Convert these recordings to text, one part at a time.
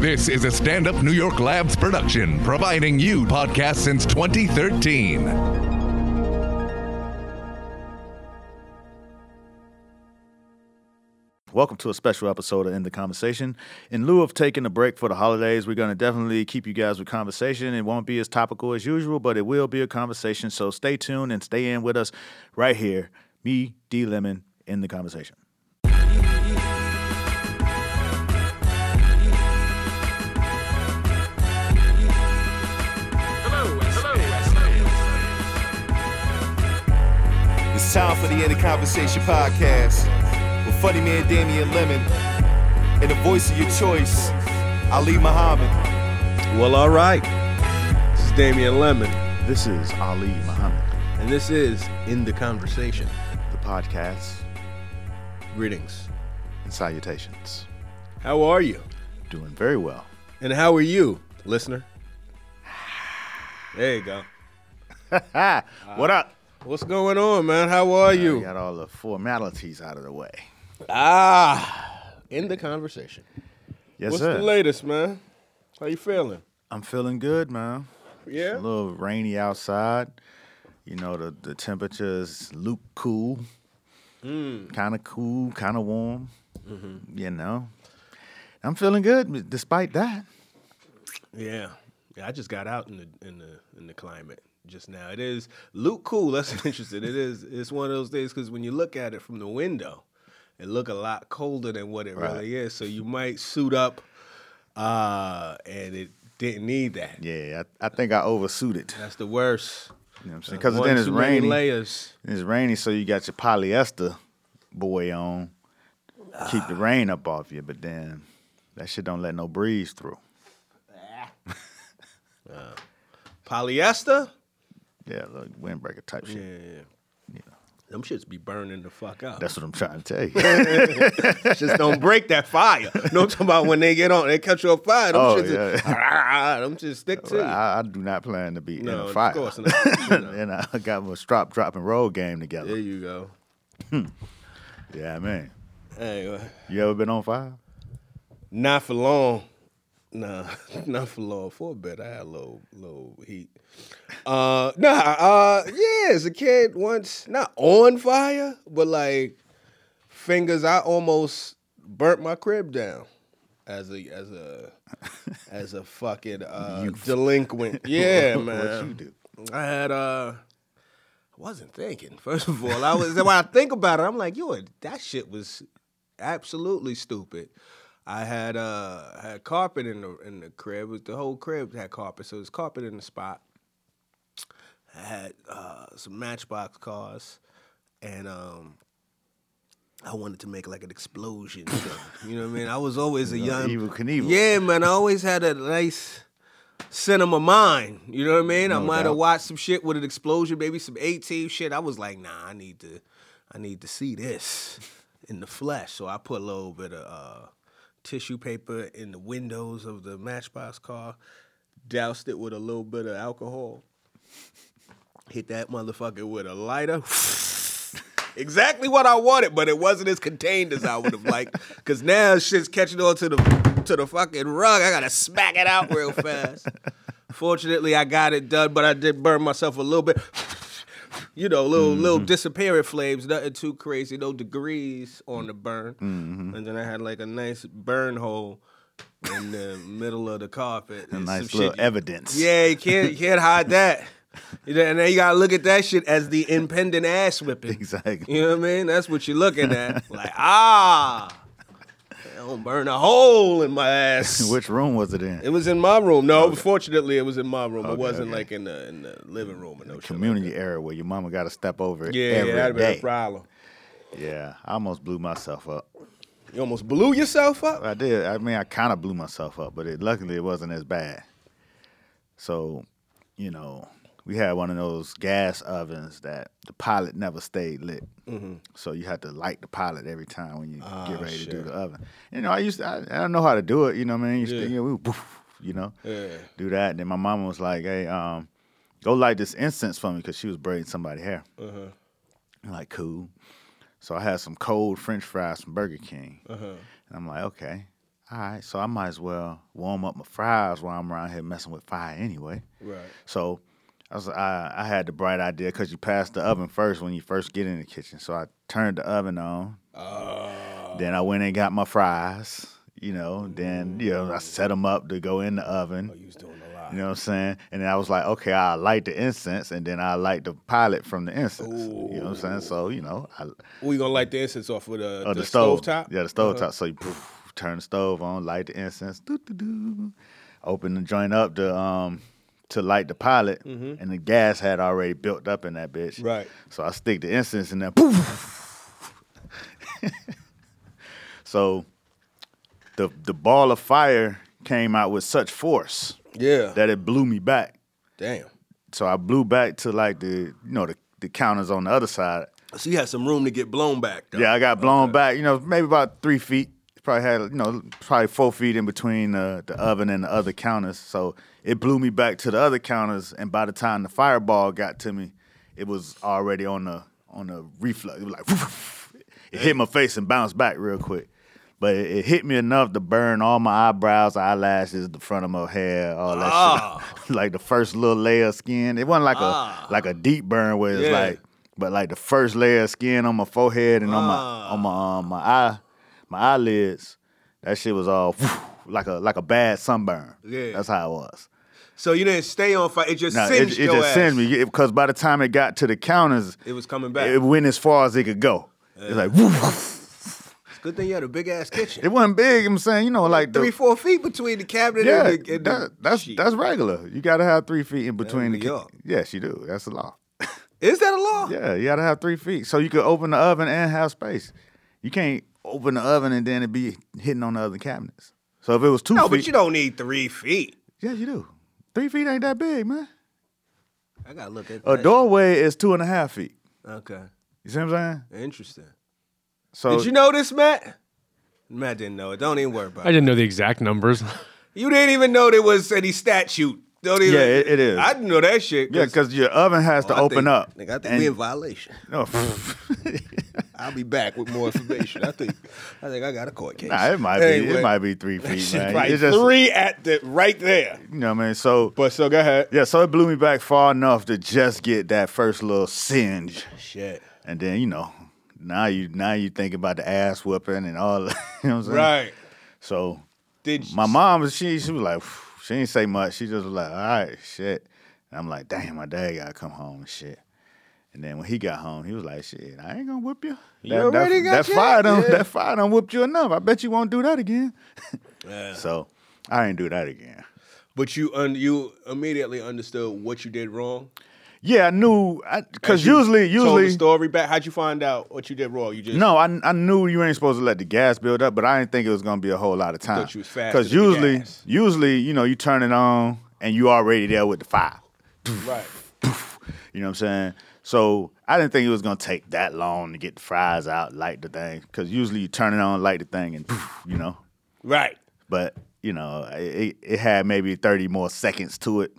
This is a stand up New York Labs production, providing you podcasts since 2013. Welcome to a special episode of In the Conversation. In lieu of taking a break for the holidays, we're going to definitely keep you guys with conversation. It won't be as topical as usual, but it will be a conversation. So stay tuned and stay in with us right here. Me, D Lemon, in the conversation. It's time for the In the Conversation podcast with funny man Damian Lemon and the voice of your choice, Ali Muhammad. Well, all right. This is Damian Lemon, This is Ali Muhammad, and this is In the Conversation. the podcast Greetings. and salutations. How are you? Doing very well. And how are you, listener? There you go. what up? What's going on, man? How are We you? got all the formalities out of the way. Ah, in the conversation. Yes, sir. What's sir. the latest, man? How you feeling? I'm feeling good, man. Yeah. A little rainy outside. You know, the, the temperature is luke cool. Mm. Kind of cool, kind of warm. Mm-hmm. You know, I'm feeling good despite that. Yeah. Yeah, I just got out in the in the in the climate just now. It is look cool. That's interesting. It is. It's one of those days because when you look at it from the window, it look a lot colder than what it Right. really is. So you might suit up, uh, and it didn't need that. Yeah, I, I think I oversuited. That's the worst. You know what I'm saying? Because then it's rainy. layers. It's rainy, so you got your polyester boy on. Keep the rain up off you, but then that shit don't let no breeze through. Polyester. Yeah, look, windbreaker type shit. Yeah, yeah. Them shits be burning the fuck out. That's what I'm trying to tell you. just don't break that fire. No, I'm talking about when they get on, they catch you on fire. Them Oh, shits, yeah. ah, them just stick to you. I, I do not plan to be in No, a of fire. course not. You know. and I got my strop, drop, and roll game together. There you go. Yeah, man. Anyway, You ever been on fire? not for long. Nah, not for long. For a bit, I had a little, little heat. Uh, nah, uh, yeah, as a kid, once not on fire, but like fingers. I almost burnt my crib down as a as a as a fucking uh, delinquent. Yeah, man. What you do? I had uh I wasn't thinking. First of all, I was when I think about it, I'm like, yo, that shit was absolutely stupid. I had uh had carpet in the in the crib. It was the whole crib had carpet, so it was carpet in the spot. I had uh some matchbox cars and um I wanted to make like an explosion. You know what I mean? I was always a young Evel Knievel. Yeah, man. I always had a nice cinema mind. You know what I mean? I might have watched some shit with an explosion, maybe some 18 shit. I was like, nah, I need to I need to see this in the flesh. So I put a little bit of uh, tissue paper in the windows of the matchbox car, doused it with a little bit of alcohol, hit that motherfucker with a lighter. exactly what I wanted, but it wasn't as contained as I would have liked. Cause now shit's catching on to the to the fucking rug. I gotta smack it out real fast. Fortunately, I got it done, but I did burn myself a little bit. You know, little little disappearing flames, nothing too crazy, no degrees on the burn. And then I had like a nice burn hole in the middle of the carpet. A and nice some little shit- evidence. yeah, you can't you can't hide that. You know, and then you gotta look at that shit as the impending ass whipping. Exactly. You know what I mean? That's what you're looking at. Like, ah, don't burn a hole in my ass. Which room was it in? It was in my room. No, fortunately, it was in my room. Okay, it wasn't okay. like in the in the living room or no shit. like Community area where your mama got to step over it Yeah, yeah, that'd day. a problem. Yeah, I almost blew myself up. You almost blew yourself up. I did. I mean, I kind of blew myself up, but it, luckily it wasn't as bad. So, you know, we had one of those gas ovens that the pilot never stayed lit. Mm-hmm. So you had to light the pilot every time when you ah, get ready to do the oven. You know, I used to, I, I don't know how to do it. You know what I mean? You, Yeah. you know, we would poof, you know, Yeah. do that. And then my mama was like, "Hey, um, go light this incense for me," because she was braiding somebody's hair. Uh-huh. I'm like, cool. So I had some cold French fries from Burger King, uh-huh. and I'm like, okay. all right, so I might as well warm up my fries while I'm around here messing with fire anyway. Right. So I was I, I had the bright idea because you pass the oven first when you first get in the kitchen. So I turned the oven on. Then I went and got my fries. You know, then you know I set them up to go in the oven. Oh, you was doing a lot. You know what I'm saying? And then I was like, okay, I light the incense, and then I light the pilot from the incense. You know what I'm saying? So you know, I, We gonna light the incense off with uh, oh, the, the, stove, top. Yeah, the stove top. So you poof, turn the stove on, light the incense, doo, doo, doo. open the joint up to um to light the pilot, and the gas had already built up in that bitch. Mm-hmm. Right. So I stick the incense in there. Poof. so the the ball of fire came out with such force Yeah. that it blew me back. Damn. So I blew back to like the you know the, the counters on the other side. So you had some room to get blown back. Though. Yeah, I got blown back. You know, maybe about three feet. Probably had you know probably four feet in between uh, the oven and the other counters. So it blew me back to the other counters, and by the time the fireball got to me, it was already on the on the reflux. It was like it hit my face and bounced back real quick. But it, it hit me enough to burn all my eyebrows, eyelashes, the front of my hair, all that shit. like the first little layer of skin. It wasn't like a like a deep burn where it's Yeah. like but like the first layer of skin on my forehead and on my on my um, my eye my eyelids, that shit was all like a like a bad sunburn. Yeah. that's how it was. So you didn't stay on fire. It just it, singed it your just ass. singed me because by the time it got to the counters, It was coming back. it went as far as it could go. It's like Good thing you had a big ass kitchen. it wasn't big. I'm saying, you know, like the, Three, four feet between the cabinet Yeah, and the, and the that, that's sheet. that's regular. You got to have three feet in between the. ca- Yes, you do. That's the law. Is that a law? Yeah, you got to have three feet so you can open the oven and have space. You can't open the oven and then it be hitting on the other cabinets. So if it was two No, feet, but you don't need three feet. yeah, you do. Three feet ain't that big, man. I gotta look at A that. doorway is two and a half feet. Okay, You see what I'm saying? interesting. So Did you know this, Matt? Matt didn't know it. Don't even worry about it. I it. didn't know the exact numbers. You didn't even know there was any statute. Don't even. Yeah, it- it is. I didn't know that shit. Yeah, because your oven has to I open think- up. Nigga, I think And- we in violation. No, I'll be back with more information. I think I think I got a court case. nah, it might be. Anyway, It might be three feet, man. right It's just, three at the right there. You know what I mean? So But so go ahead. yeah, so it blew me back far enough to just get that first little singe, Shit. and then you know, now you now you think about the ass whooping and all. you know what I'm saying? Right. So Did my mom, she she was like, she didn't say much. She just was like, all right, shit. And I'm like, damn, my dad gotta come home and shit. And then when he got home, he was like, shit, I ain't gonna whoop you. You already got that fire done, yeah. that fire done whooped you enough. I bet you won't do that again. Yeah. So I didn't do that again. But you un- you immediately understood what you did wrong. Yeah, I knew because usually, told the usually, story back. How'd you find out what you did wrong? You just no, I, I knew you ain't supposed to let the gas build up, but I didn't think it was gonna be a whole lot of time. thought you was faster than the usually, usually, you know, you turn it on and you already there with the fire. right. You know what I'm saying? So I didn't think it was gonna take that long to get the fries out, light the thing, because usually you turn it on, light the thing, and you know. Right. But you know, it, it had maybe 30 more seconds to it.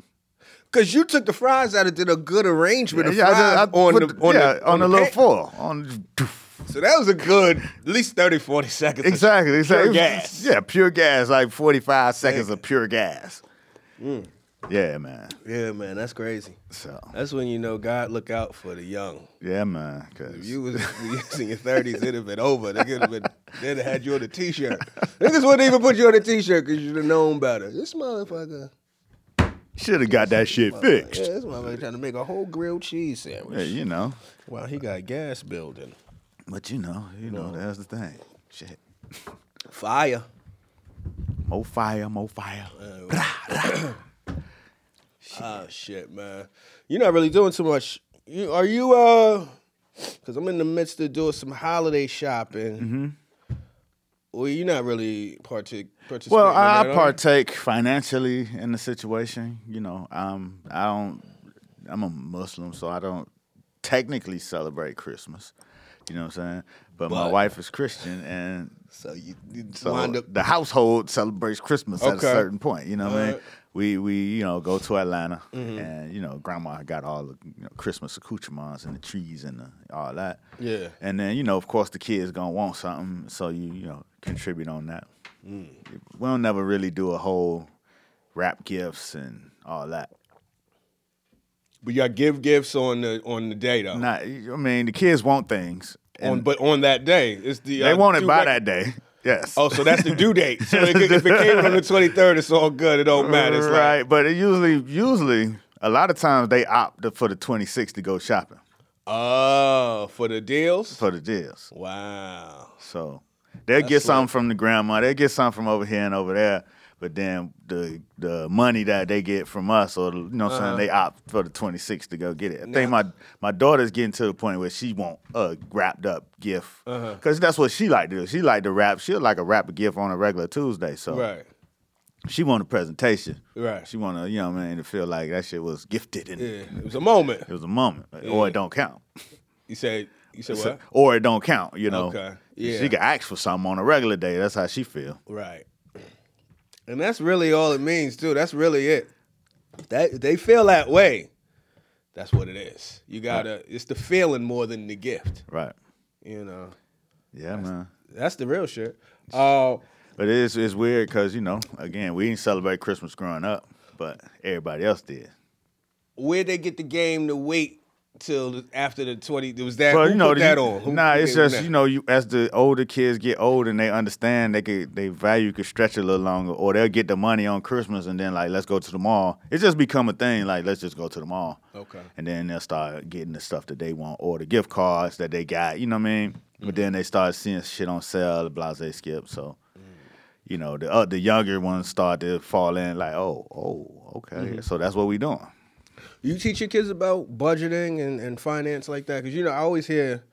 Cause you took the fries out and did a good arrangement of Yeah, I fries just- I on, put the, on yeah, the on the, little foil. On So that was a good at least 30, 40 seconds. exactly, exactly. Pure gas. Yeah, pure gas, like 45 seconds Nigga. of pure gas. Mm. Yeah, man. Yeah, man, that's crazy. So That's when you know God look out for the young. yeah, man. Cause If you was, in your thirties, it'd have been over. They could have been. They'd have had you on the t-shirt. Niggas wouldn't even put you on the t-shirt because you'd have known better. This motherfucker. should have got that shit fixed. Yeah, this motherfucker trying to make a whole grilled cheese Yeah, sandwich. you know. Wow, he got gas building. But you know, you know, that's the thing. Shit. Fire. More fire, more fire. Ah, shit, man. You're not really doing too much. You are you? Uh, because I'm in the midst of doing some holiday shopping. Mm-hmm. Well, you're not really partake. participating. Well, I, I partake financially in the situation. You know, um, I don't. I'm a Muslim, so I don't technically celebrate Christmas. You know what I'm saying? But, my wife is Christian, and So you, you so the household celebrates Christmas at a certain point. You know what I mean? We we you know go to Atlanta, Mm-hmm. and you know Grandma got all the you know, Christmas accoutrements and the trees and the, all that. Yeah. And then you know, of course, the kids gonna want something, so you you know contribute on that. We don't never really do a whole wrap gifts and all that. But y'all give gifts on the on the day though. Not, I mean, the kids want things. on but on that day, it's the they uh, want it by that day. Yes. Oh, so that's the due date. So it, if it came on the twenty third, it's all good. It don't matter. It's right, like, but it usually, usually, a lot of times they opt for the 26th to go shopping oh, for the deals. for the deals. Wow. So they'll get something from the grandma, they'll get something from over here and over there. But then the the money that they get from us, or the, you know, what I'm saying uh-huh. they opt for the 26th to go get it. I think my my daughter's getting to the point where she want a wrapped up gift uh-huh. because that's what she like to do. She like to wrap. She'll like a wrap a gift on a regular Tuesday. So Right. she want a presentation. Right. She want to, you know, what I mean, to feel like that shit was gifted and Yeah. It was a moment. it was a moment, or it don't count. You said. You said what? or it don't count. You know, Okay. Yeah. She can ask for something on a regular day. That's how she feel. Right. And that's really all it means too. That's really it. That they feel that way. That's what it is. You gotta. It's the feeling more than the gift. Right. You know. Yeah, man. That's the real shit. Uh, But it is it's weird because you know, again, we didn't celebrate Christmas growing up, but everybody else did. where'd they get the game to wait till after the twenty? It Was that Well, who you know, put that on? Who nah, it's just you know, you as the older kids get old and they understand they could they value could stretch a little longer, or they'll get the money on Christmas and then like let's go to the mall. It just become a thing like let's just go to the mall. Okay. And then they'll start getting the stuff that they want or the gift cards that they got. You know what I mean? But then they start seeing shit on sale, the blase skip. So. You know the uh, the younger ones start to fall in like oh oh okay so that's what we doing You teach your kids about budgeting and, and finance like that? Because, you know, I always hear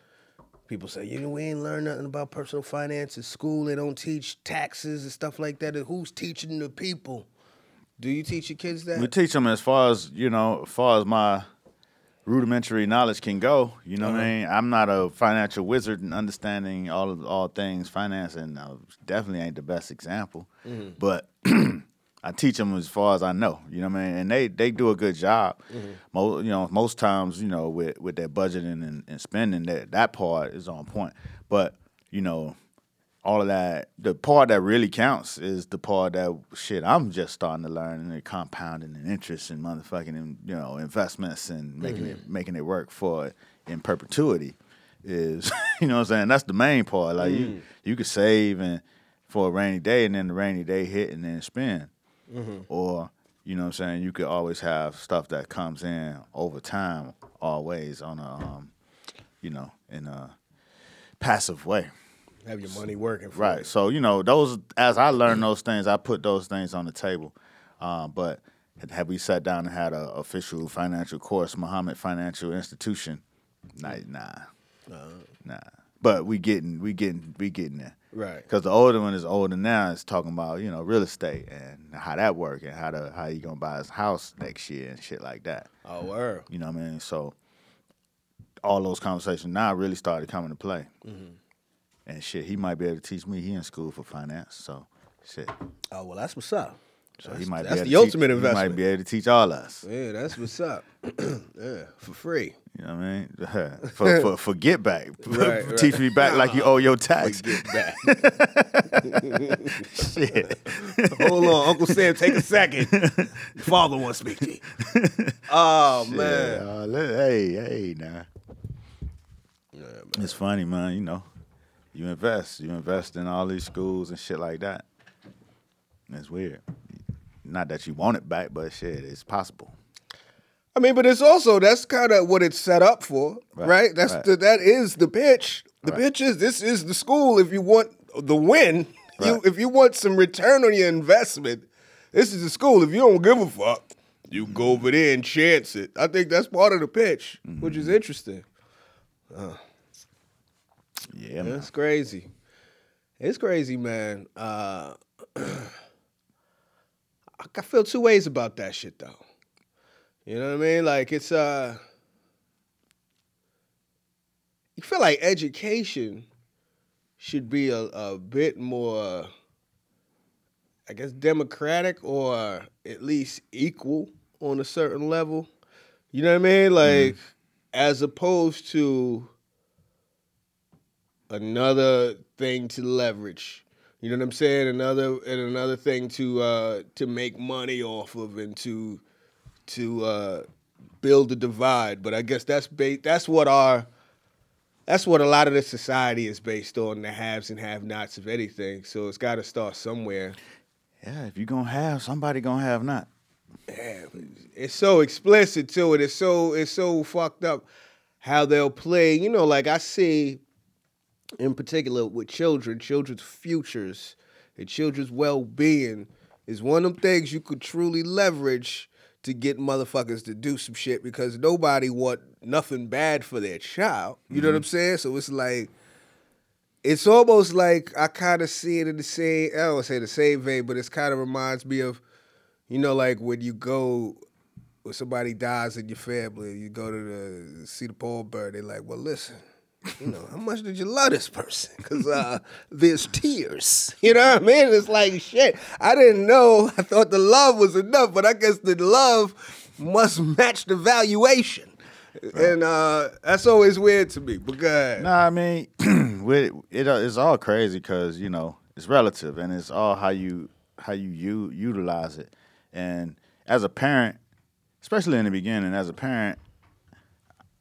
people say, you know, we ain't learn nothing about personal finance in school. They don't teach taxes and stuff like that. And who's teaching the people? Do you teach your kids that? We teach them as far as you know, as far as my rudimentary knowledge can go. You know what I uh-huh. mean? I'm not a financial wizard and understanding all of all things finance, and I definitely ain't the best example. Mm-hmm. But I teach them as far as I know. You know what I mean? And they they do a good job. Mm-hmm. Most you know most times you know with with their budgeting and, and spending that that part is on point. But you know all of that. The part that really counts is the part that shit I'm just starting to learn and compounding and interest and motherfucking you know investments and making it mm-hmm. making it work for in perpetuity is you know what I'm saying. That's the main part. Like you mm. you could save and for a rainy day and then the rainy day hit and then spend, or you know what I'm saying. You could always have stuff that comes in over time, always on a um, you know in a passive way. Have your money working for Right. So you know those as I learned those things, I put those things on the table. Um, but have we sat down and had an official financial course, Muhammad Financial Institution? Nah, nah, nah. But we getting we getting we getting there. Right. Because the older one is older now. Is talking about you know real estate and how that work and how to how you gonna buy his house next year and shit like that. Oh, word. You know what I mean? So all those conversations now really started coming to play. Mm-hmm. And shit, he might be able to teach me. He in school for finance, so shit. Oh, well, that's what's up. So That's- he might that's be the able to ultimate teach, investment. He might be able to teach all us. Yeah, that's what's up. yeah, for free. You know what I mean? for, for for get back, Right, right. teach me back like you owe your tax. Get back. Shit. Hold on, Uncle Sam, take a second. Father wants to speak to you. Oh man. Uh, hey, hey, now. It's funny, man. You know, you invest, you invest in all these schools and shit like that. It's weird. Not that you want it back, but shit, it's possible. I mean, but it's also that's kind of what it's set up for, right? Right, That's right. the that is the pitch. The Right. pitch is this is the school. If you want the win, you if you want some return on your investment, this is the school. If you don't give a fuck, you go over there and chance it. I think that's part of the pitch, which Mm-hmm. is interesting. Yeah, man. That's crazy. It's crazy, man. Uh, I feel two ways about that shit, though. You know what I mean? Like it's uh, you feel like education should be a, a bit more, I guess, democratic or at least equal on a certain level. You know what I mean? Like as opposed to another thing to leverage. You know what I'm saying? Another and another thing to uh, to make money off of and to to uh, build a divide. But I guess that's ba- that's what our that's what a lot of the society is based on the haves and have-nots of anything. So it's got to start somewhere. Yeah, if you're gonna have, somebody gonna have not. Yeah, it's so explicit to it. It's so it's so fucked up how they'll play. You know, like I see in particular with children, children's futures and children's well being is one of them things you could truly leverage to get motherfuckers to do some shit because nobody want nothing bad for their child. You know what mm-hmm. I'm saying? So it's like it's almost like I kind of see it in the same I don't say the same vein, but it's kind of reminds me of you know, like when you go, when somebody dies in your family, you go to the see the pallbearer. They're like, "Well, listen, you know, how much did you love this person? Because uh, there's tears. You know what I mean? It's like shit. I didn't know. I thought the love was enough, but I guess the love must match the valuation, and uh, that's always weird to me. But God, No, I mean, it, uh, it's all crazy because you know it's relative, and it's all how you how you, u- utilize it. And as a parent, especially in the beginning, as a parent,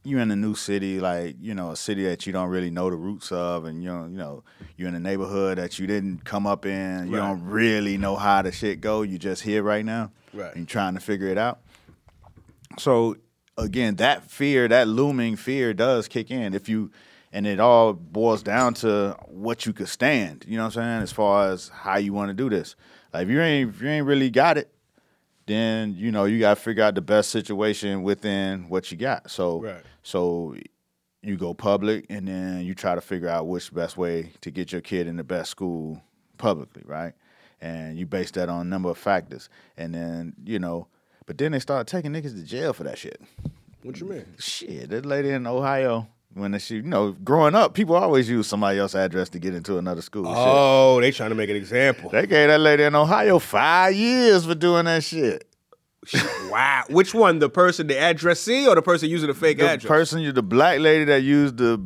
you in a new city, like you know, a city that you don't really know the roots of, and you know, you know, you're in a neighborhood that you didn't come up in. You don't really know how the shit go. You just here right now, Right. And trying to figure it out. So again, that fear, that looming fear does kick in if you and it all boils down to what you could stand, you know what I'm saying, as far as how you want to do this. Like if you ain't if you ain't really got it, then you know you got to figure out the best situation within what you got. So Right. so you go public and then you try to figure out which best way to get your kid in the best school publicly, right? And you base that on a number of factors. And then, you know, but then they start taking niggas to jail for that shit. what you mean? Shit, that lady in Ohio, when she, you know, growing up, people always use somebody else's address to get into another school. Shit. Oh, they trying to make an example. They gave that lady in Ohio five years for doing that shit. wow, which one? The person, the addressee, or the person using the fake The address? The person, the black lady that used the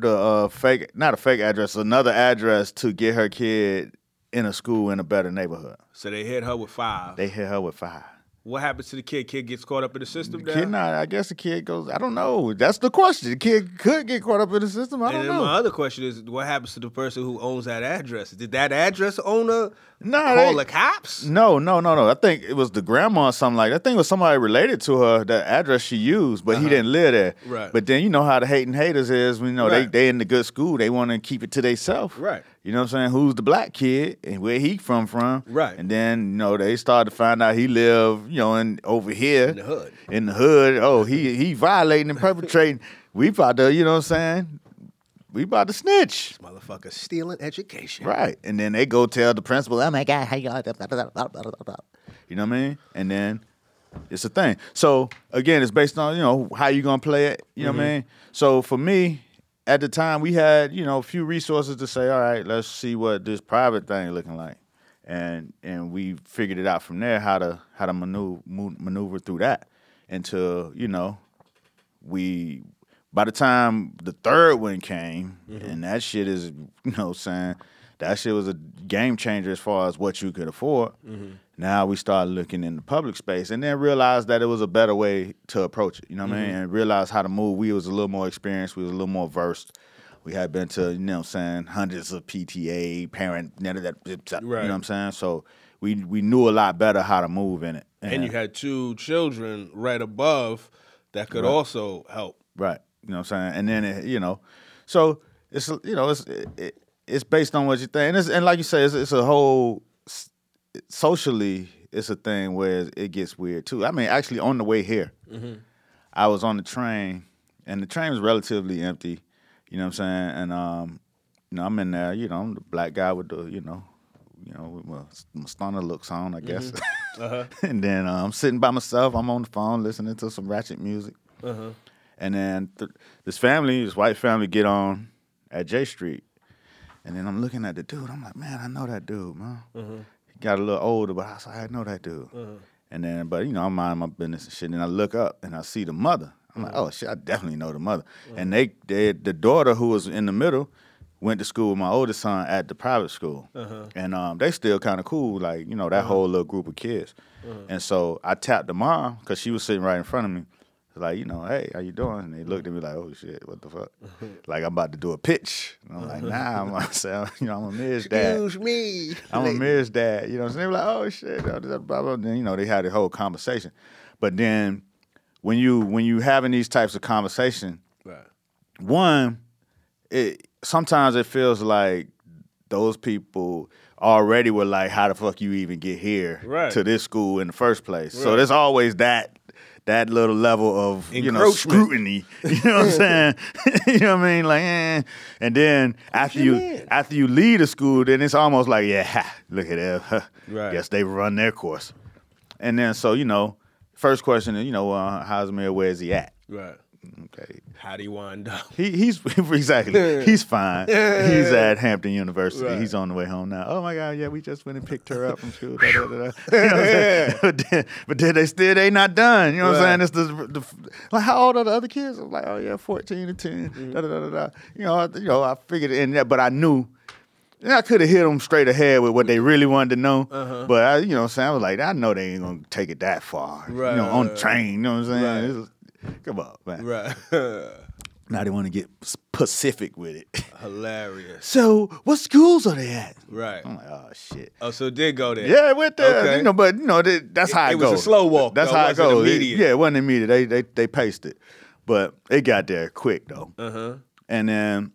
the uh, fake, not a fake address, another address to get her kid in a school in a better neighborhood. So they hit her with five. They hit her with five. What happens to the kid? Kid gets caught up in the system. The kid, nah, I guess the kid goes. I don't know. That's the question. The kid could get caught up in the system. I and don't know. my other question is, what happens to the person who owns that address? Did that address owner Nah, call they- the cops? No, no, no, no. I think it was the grandma or something like that. I think it was somebody related to her, The address she used, but he didn't live there. Uh-huh. Right. But then you know how the hating haters is you know Right. they they in the good school, they want to keep it to themselves. Right. You know what I'm saying? Who's the black kid and where he from from? Right. And then, you know, they started to find out he lived, you know, in over here. In the hood. In the hood. Oh, he he violating and perpetrating. we about to, you know what I'm saying? We about to snitch. Motherfucker stealing education. Right. And then they go tell the principal, oh my God, how y'all blah, blah, blah, blah, blah, blah, blah." You know what I mean? And then it's a thing. So again, it's based on, you know, how you gonna play it. You know what I mm-hmm. mean? So for me, at the time we had, you know, a few resources to say, all right, let's see what this private thing looking like. And and we figured it out from there how to how to maneuver maneuver through that until, you know, we by the time the third one came, mm-hmm. and that shit is, you know, saying that shit was a game changer as far as what you could afford. Mm-hmm. Now we started looking in the public space, and then realized that it was a better way to approach it. You know what I mean? Mm-hmm. And realized how to move. We was a little more experienced. We was a little more versed. We had been to, you know, what I'm saying hundreds of PTA parent, none of that. You know what I'm saying? So we we knew a lot better how to move in it. And you had two children right above that could also help. Right. You know what I'm saying? And then it, you know, so it's you know it's it, it, it's based on what you think, and, it's, and like you say, it's, it's a whole socially. It's a thing where it gets weird too. I mean, actually, on the way here, I was on the train, and the train was relatively empty. You know what I'm saying? And um, you know, I'm in there. You know, I'm the black guy with the you know, you know, with my, my stunner looks on, I guess. and then uh, I'm sitting by myself. I'm on the phone listening to some ratchet music. And then th- this family, this white family, get on at J Street. And then I'm looking at the dude. I'm like, man, I know that dude, man. He got a little older, but I was like, I know that dude. And then, but you know, I'm minding my business and shit. And I look up and I see the mother. I'm like, oh shit, I definitely know the mother. And they, they, the daughter who was in the middle, went to school with my oldest son at the private school, Uh-huh. and um, they still kind of cool, like you know that whole little group of kids. Uh-huh. And so I tapped the mom because she was sitting right in front of me. Like you know, hey, how you doing? And they looked at me like, oh shit, what the fuck? like I'm about to do a pitch. And I'm like, nah, I'm myself. You know, I'm a Miz dad. Excuse me. I'm a Miz dad. You know, so they were like, oh shit, blah, blah, blah. Then you know they had a whole conversation. But then when you when you having these types of conversation, Right. one, it sometimes it feels like those people already were like, how the fuck you even get here Right. to this school in the first place? So there's always that that little level of you know scrutiny. You know what I'm saying? you know what I mean? Like, eh. and then after you after you leave the school, then it's almost like, yeah, look at them. Right. Guess they run their course. And then so you know, first question is, you know, uh, how's Mayor? Where's he at? Right. Okay, How do you wind up? he, he's exactly. He's fine. He's at Hampton University. Right. He's on the way home now. Oh my God! Yeah, we just went and picked her up from school. Da, da, da. You know but, then, but then they still they not done. You know what I'm saying? It's the, the like how old are the other kids? I'm like, oh yeah, fourteen and 10 Mm-hmm. Da, da, da, da. You know, I, you know, I figured it in that, but I knew. And I could have hit them straight ahead with what they really wanted to know, Uh-huh. but I, you know, what I'm saying I was like, I know they ain't gonna take it that far. You know, on the train. You know what I'm saying? Right. Come on, man. Right. Now they want to get specific with it. Hilarious. So, what schools are they at? Right. I'm like, oh shit. Oh, so it did go there. Yeah, it went there. Okay. You know, but you know, that, that's It- how it, it was a slow walk, That's though. how It it goes. It- yeah, it wasn't immediate. They they they paced it, but it got there quick though. Uh huh. And then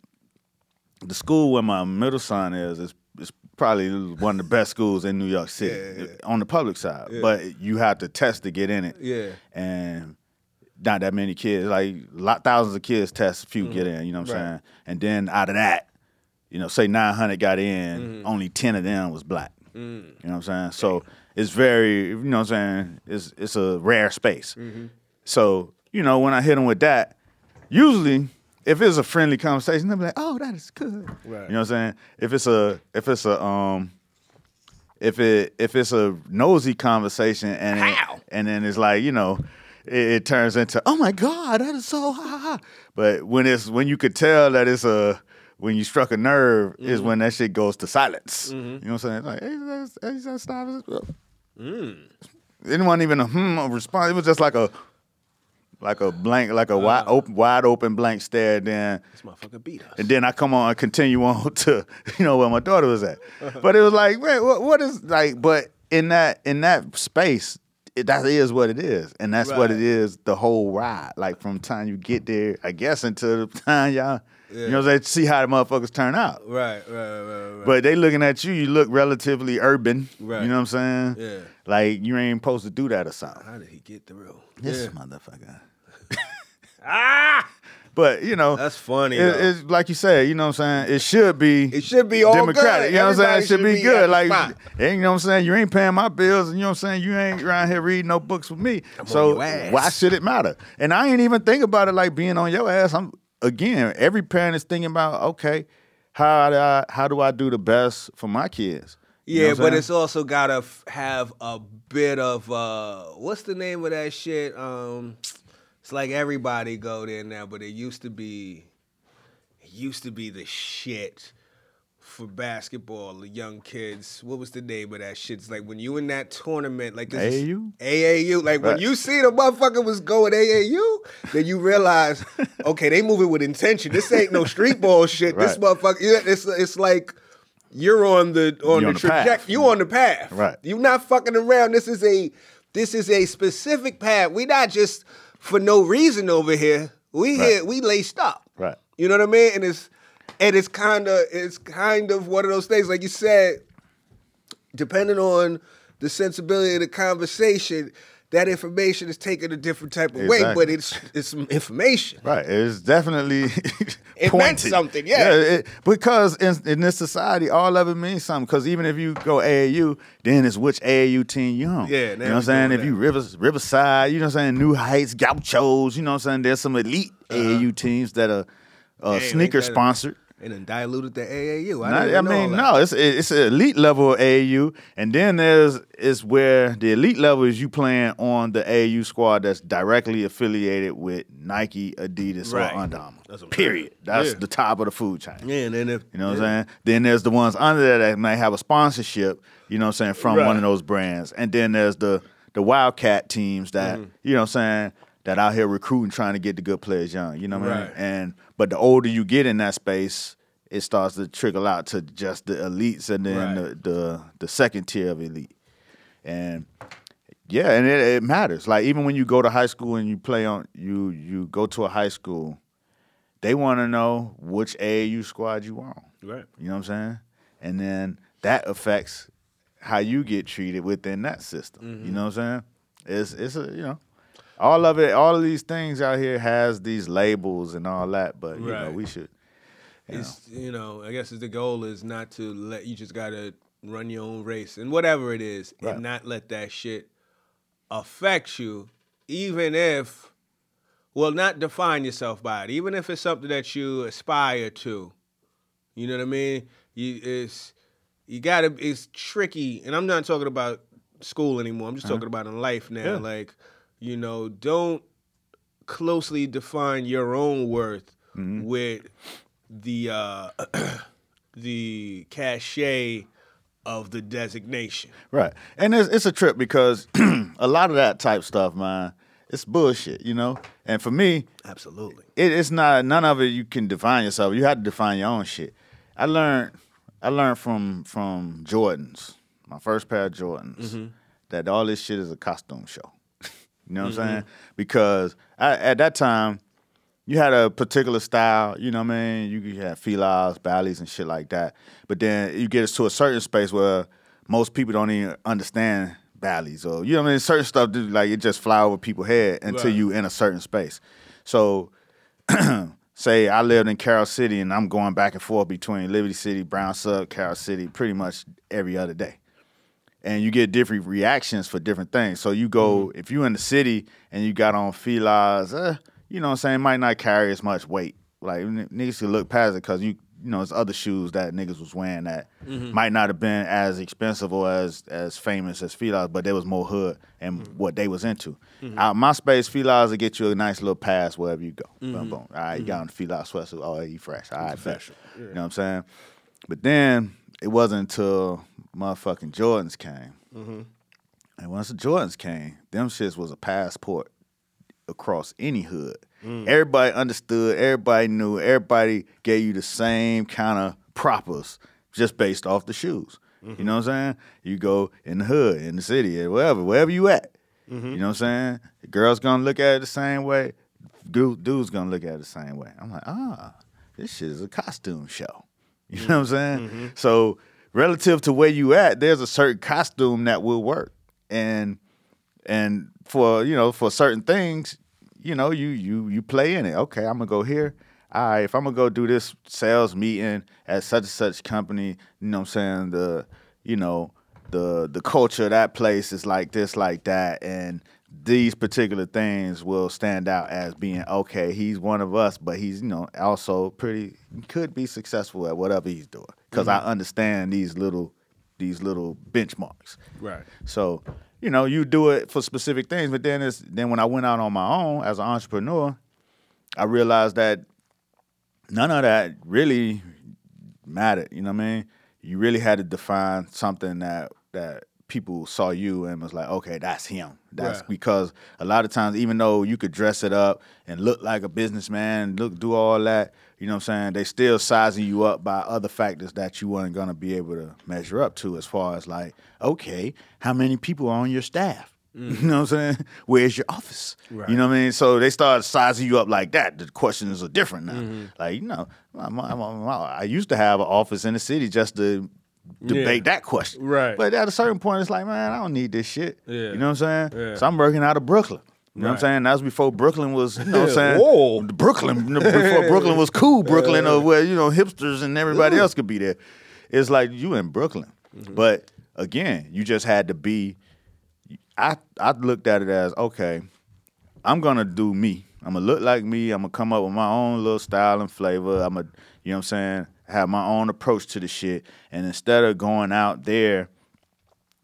the school where my middle son is is is probably one of the best schools in New York City Yeah, yeah. on the public side. Yeah. But you have to test to get in it. Yeah. And not that many kids, like lot thousands of kids test, a few get in, you know what I'm Mm-hmm. Right. saying? And then out of that, you know, say 900 got in, Mm-hmm. only 10 of them was black. Mm. You know what I'm saying? So it's very, you know what I'm saying? It's it's a rare space. Mm-hmm. So, you know, when I hit them with that, usually if it's a friendly conversation, they'll be like, "Oh, that is good." Right. You know what I'm saying? If it's a if it's a um if it if it's a nosy conversation and it- and then it's like, you know, it, it turns into, "Oh my god, that is so ha ha." ha." But when it's when you could tell that it's a when you struck a nerve Mm-hmm. is when that shit goes to silence. You know what I'm saying? Like, hey, that's, hey, that's stop. Mm. It wasn't even a hmm a response. It was just like a like a blank, like a wide open, wide open blank stare. Then This motherfucker beat us. and then I come on and continue on to you know where my daughter was at. But it was like, wait, what, what is like? But in that in that space, it, that is what it is, and that's what it is The whole ride, like from the time you get there, I guess until the time y'all, you know, saying, see how the motherfuckers turn out. Right, right, right, right. But they looking at you, you look relatively urban. Right. You know what I'm saying? Yeah. Like you ain't supposed to do that or something. how did he get through? This Yeah. motherfucker. Ah, But you know, that's funny. it- it's like you said. You know what I'm saying? It should be. It should be all democratic. good. You know what I'm saying? It should should be be good. Like, spot. you know what I'm saying? You ain't paying my bills, and you know what I'm saying? You ain't around here reading no books with me. on so why should it matter? And I ain't even think about it like being on your ass. I'm again. Every parent is thinking about okay, how do I how do I do the best for my kids? You know Yeah, but it's also gotta f- have a bit of uh, what's the name of that shit? Um, it's like everybody go there now, but it used to be, it used to be the shit for basketball. The young kids. What was the name of that shit? It's like when you in that tournament, like this AAU? AAU. Like when you see the motherfucker was going AAU, then you realize, okay, they moving with intention. This ain't no street ball shit. This motherfucker, it's it's like you're on the on You're the on the path. trajectory. You on the path. Right. You're not fucking around. This is a this is a specific path. We not just for no reason over here. We Right. here. We laced up. Right. You know what I mean? And it's and it's kind of it's kind of one of those things. Like you said, depending on the sensibility of the conversation, that information is taken a different type of way. But it's it's some information. Right. It's definitely It meant something, yeah. it- because in, in this society, all of it means something. Because even if you go AAU, then it's which AAU team you on. Yeah, you know what I'm saying. If you. Rivers, Riverside, you know what I'm saying. New Heights, Gauchos, you know what I'm saying. There's some elite AAU teams that are uh, Uh-huh. Sneaker ain't that sponsored. And then diluted the AAU. I, Not- I mean, no, it's it's an elite level of AAU, and then there's is where the elite level is you playing on the AAU squad that's directly affiliated with Nike, Adidas, Right. or Under Armour. That's Period. That's Yeah. the top of the food chain. Yeah, and then if You know what. I'm saying? Then there's the ones under there that may have a sponsorship, you know what I'm saying, from Right. one of those brands. And then there's the the Wildcat teams that, Mm-hmm. you know what I'm saying, that out here recruiting trying to get the good players young. You know what I mean? Right. And but the older you get in that space, it starts to trickle out to just the elites and then Right. the, the the second tier of elite. And yeah, and it, it matters. Like even when you go to high school and you play on you you go to a high school, they want to know which AAU squad you on. Right. You know what I'm saying? And then that affects how you get treated within that system. Mm-hmm. You know what I'm saying? It's it's a you know all of it, all of these things out here has these labels and all that, but you know we should. You know. It's you know, I guess the goal is not to let you just gotta run your own race and whatever it is, Right. and not let that shit affect you, even if well, not define yourself by it, even if it's something that you aspire to. You know what I mean? You it's you gotta it's tricky, and I'm not talking about school anymore. I'm just talking about in life now. Uh-huh. Yeah. Like, you know, don't closely define your own worth Mm-hmm. with the uh the cachet of the designation. Right. And it's, it's a trip because a lot of that type stuff, man, it's bullshit, you know? And for me, Absolutely. it, it's not none of it you can define yourself. You have to define your own shit. I learned I learned from from Jordans, my first pair of Jordans, that all this shit is a costume show. You know what I'm mm-hmm. saying? Because I, at that time, you had a particular style, you know what I mean? You could have felines, ballies, and shit like that. But then you get us to a certain space where most people don't even understand ballies or you know what I mean? Certain stuff do like it just fly over people's head until Right. you in a certain space. So say I lived in Carol City and I'm going back and forth between Liberty City, Brown Sub, Carol City pretty much every other day. And you get different reactions for different things. So you go, mm-hmm. if you in the city and you got on felines, uh, you know what I'm saying, might not carry as much weight. Like n- niggas could look past it because you you know, it's other shoes that niggas was wearing that mm-hmm. might not have been as expensive or as as famous as felines, but there was more hood and mm-hmm. what they was into. Out my space, felines will get you a nice little pass wherever you go. Boom, boom. All right, you got on the feline sweatsuit. Oh, you fresh. All right, bet. You know what I'm saying? But then it wasn't until motherfucking Jordans came. Mm-hmm. And once the Jordans came, them shits was a passport across any hood. Mm. Everybody understood, everybody knew, everybody gave you the same kind of propers just based off the shoes. You know mm-hmm. what I'm saying? You go in the hood, in the city, or wherever, wherever you at. Mm-hmm. You know what I'm saying? The girl's gonna look at it the same way. Dude, dude's gonna look at it the same way. I'm like, ah, this shit is a costume show. You know what I'm saying? So relative to where you at, there's a certain costume that will work. And and for you know for certain things you know you you you play in it. Okay i'm gonna go here. All right if i'm gonna go do this sales meeting at such and such company you know what i'm saying? The you know the the culture of that place is like this like that and these particular things will stand out as being okay he's one of us but he's you know also pretty could be successful at whatever he's doing because mm-hmm. i understand these little these little benchmarks Right. so, you know, you do it for specific things, but then it's then when I went out on my own as an entrepreneur, I realized that none of that really mattered. You know what I mean? You really had to define something that that people saw you and was like, okay, that's him. That's because a lot of times, even though you could dress it up and look like a businessman, look do all that, you know what I'm saying? They still sizing you up by other factors that you weren't gonna be able to measure up to as far as like, okay, how many people are on your staff? You know what I'm saying? Where's your office? Right. You know what I mean? So they start sizing you up like that. The questions are different now. Mm-hmm. Like, you know, I'm- I'm- I'm- I used to have an office in the city just to debate that question. Right. But at a certain point, it's like, man, I don't need this shit. Yeah. You know what I'm saying? Yeah. So I'm working out of Brooklyn. You know what I'm saying? That was before Brooklyn was, you know what I'm saying? Whoa. Brooklyn, before Brooklyn was cool Brooklyn, or where, you know, hipsters and everybody else could be there. It's like you in Brooklyn. Mm-hmm. But again, you just had to be, I, I looked at it as, okay, I'm gonna do me. I'm gonna look like me. I'm gonna come up with my own little style and flavor. I'm gonna, you know what I'm saying, have my own approach to the shit. And instead of going out there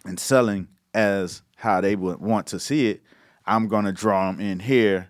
and selling as how they would want to see it, I'm gonna draw them in here.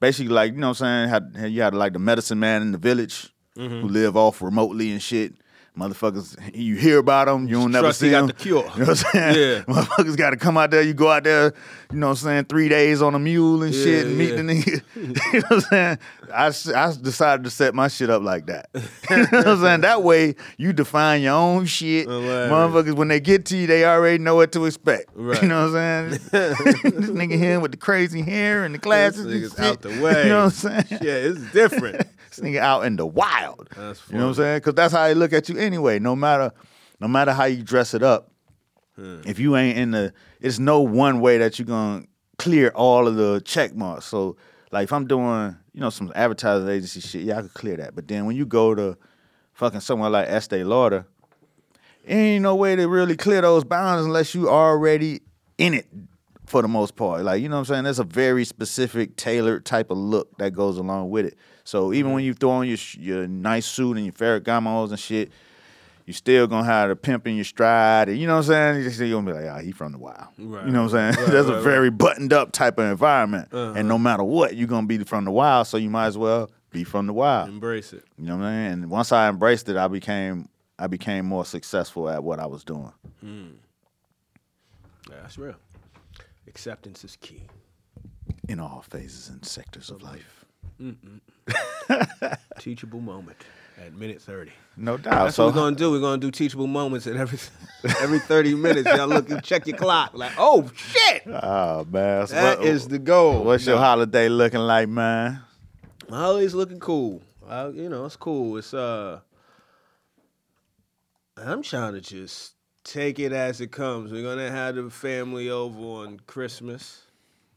Basically, like you know what I'm saying, how, you had like the medicine man in the village mm-hmm. who live off remotely and shit. Motherfuckers, you hear about them, you don't never Trust see got them. the cure. You know what I'm saying? Yeah. Motherfuckers got to come out there. You go out there, you know what I'm saying, three days on a mule and shit, Yeah, and meet yeah. the nigga. you know what I'm saying? I, I decided to set my shit up like that. you know what I'm saying? That way, you define your own shit. Motherfuckers, when they get to you, they already know what to expect. Right. You know what I'm saying? this nigga here with the crazy hair and the glasses. This nigga's out the way. You know what I'm saying? Yeah, it's different. This nigga out in the wild. That's You know what I'm saying? Because that's how they look at you anyway. No matter, no matter how you dress it up, Hmm. if you ain't in the, it's no one way that you're gonna clear all of the check marks. So, like, if I'm doing, you know, some advertising agency shit, yeah, I could clear that. But then when you go to fucking somewhere like Estee Lauder, ain't no way to really clear those bounds unless you already in it for the most part. Like, you know what I'm saying? There's a very specific, tailored type of look that goes along with it. So even when you throw on your your nice suit and your Ferragamos and shit, you still gonna have the pimp in your stride. And you know what I'm saying? You're gonna be like, ah, he from the wild. Right. You know what I'm saying? Right, There's right, a very buttoned up type of environment. Uh-huh. And no matter what, you're gonna be from the wild, so you might as well be from the wild. Embrace it. You know what I mean? And once I embraced it, I became I became more successful at what I was doing. Yeah, that's real. Acceptance is key. in all phases and sectors of life. Teachable moment at minute 30. No doubt. That's so what we're gonna do. We're gonna do teachable moments at every every 30 minutes. Y'all look and check your clock. Like, oh shit! Oh man, So That what- is the goal. What's your holiday looking like, man? My holiday's looking cool. Uh, you know, it's cool. It's uh I'm trying to just take it as it comes. We're gonna have the family over on Christmas.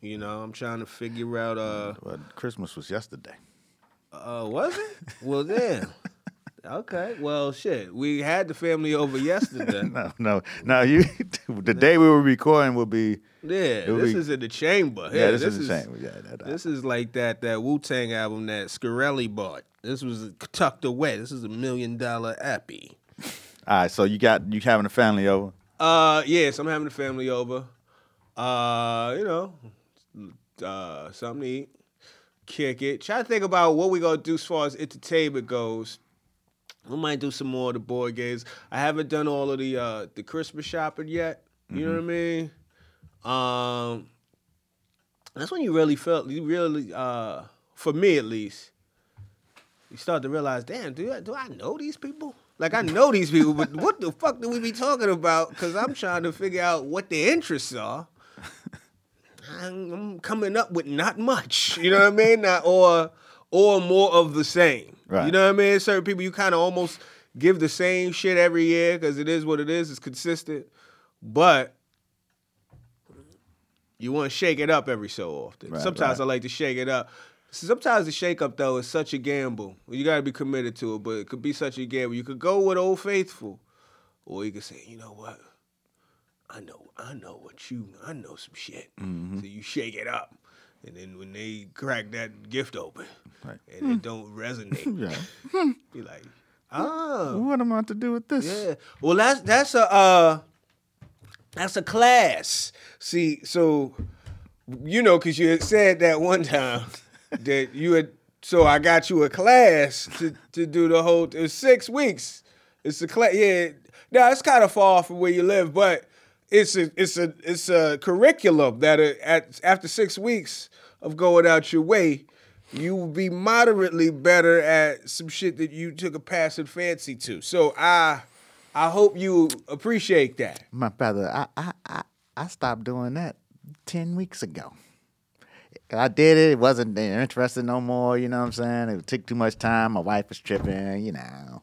You know, I'm trying to figure out uh Well, Christmas was yesterday. uh was it? Well then. Okay. Well shit. We had the family over yesterday. No, no, no. You, the day we were recording will be. Yeah, this be- is in the chamber. Yeah, this, is the same. Yeah, that, that. This is like that that Wu Tang album that Shkreli bought. This was tucked away. This is a million dollar appy. All right, so you got you having a family over. Uh, yes, I'm having a family over. Uh, you know, uh, something to eat, kick it. Try to think about what we gonna do as far as entertainment goes. We might do some more of the board games. I haven't done all of the uh the Christmas shopping yet. You know what I mean? Um, that's when you really felt you really uh for me at least. You start to realize, damn, do I, do I know these people? Like I know these people, but what the fuck do we be talking about? Because I'm trying to figure out what their interests are. I'm, coming up with not much. You know what I mean? Not, or or more of the same. Right. You know what I mean? Certain people you kind of almost give the same shit every year because it is what it is. It's consistent, but you want to shake it up every so often. Right, Sometimes right. I like to shake it up. Sometimes the shake up though is such a gamble. You got to be committed to it, but it could be such a gamble. You could go with Old Faithful, or you could say, you know what? I know, I know what you, I know some shit. Mm-hmm. So you shake it up, and then when they crack that gift open, Right. and it don't resonate, Yeah. be like, oh, what am I to do with this? yeah. Well, that's that's a uh, that's a class. See, so you know, because you had said that one time that you had. So I got you a class to to do the whole. It's six weeks. It's a class. Yeah. Now it's kind of far from where you live, but it's a it's a it's a curriculum that uh, at after six weeks of going out your way, you will be moderately better at some shit that you took a passive fancy to. So I I hope you appreciate that. My brother, I, I, I, I stopped doing that ten weeks ago. I did it. It wasn't interested no more. You know what I'm saying? It took too much time. My wife was tripping. You know.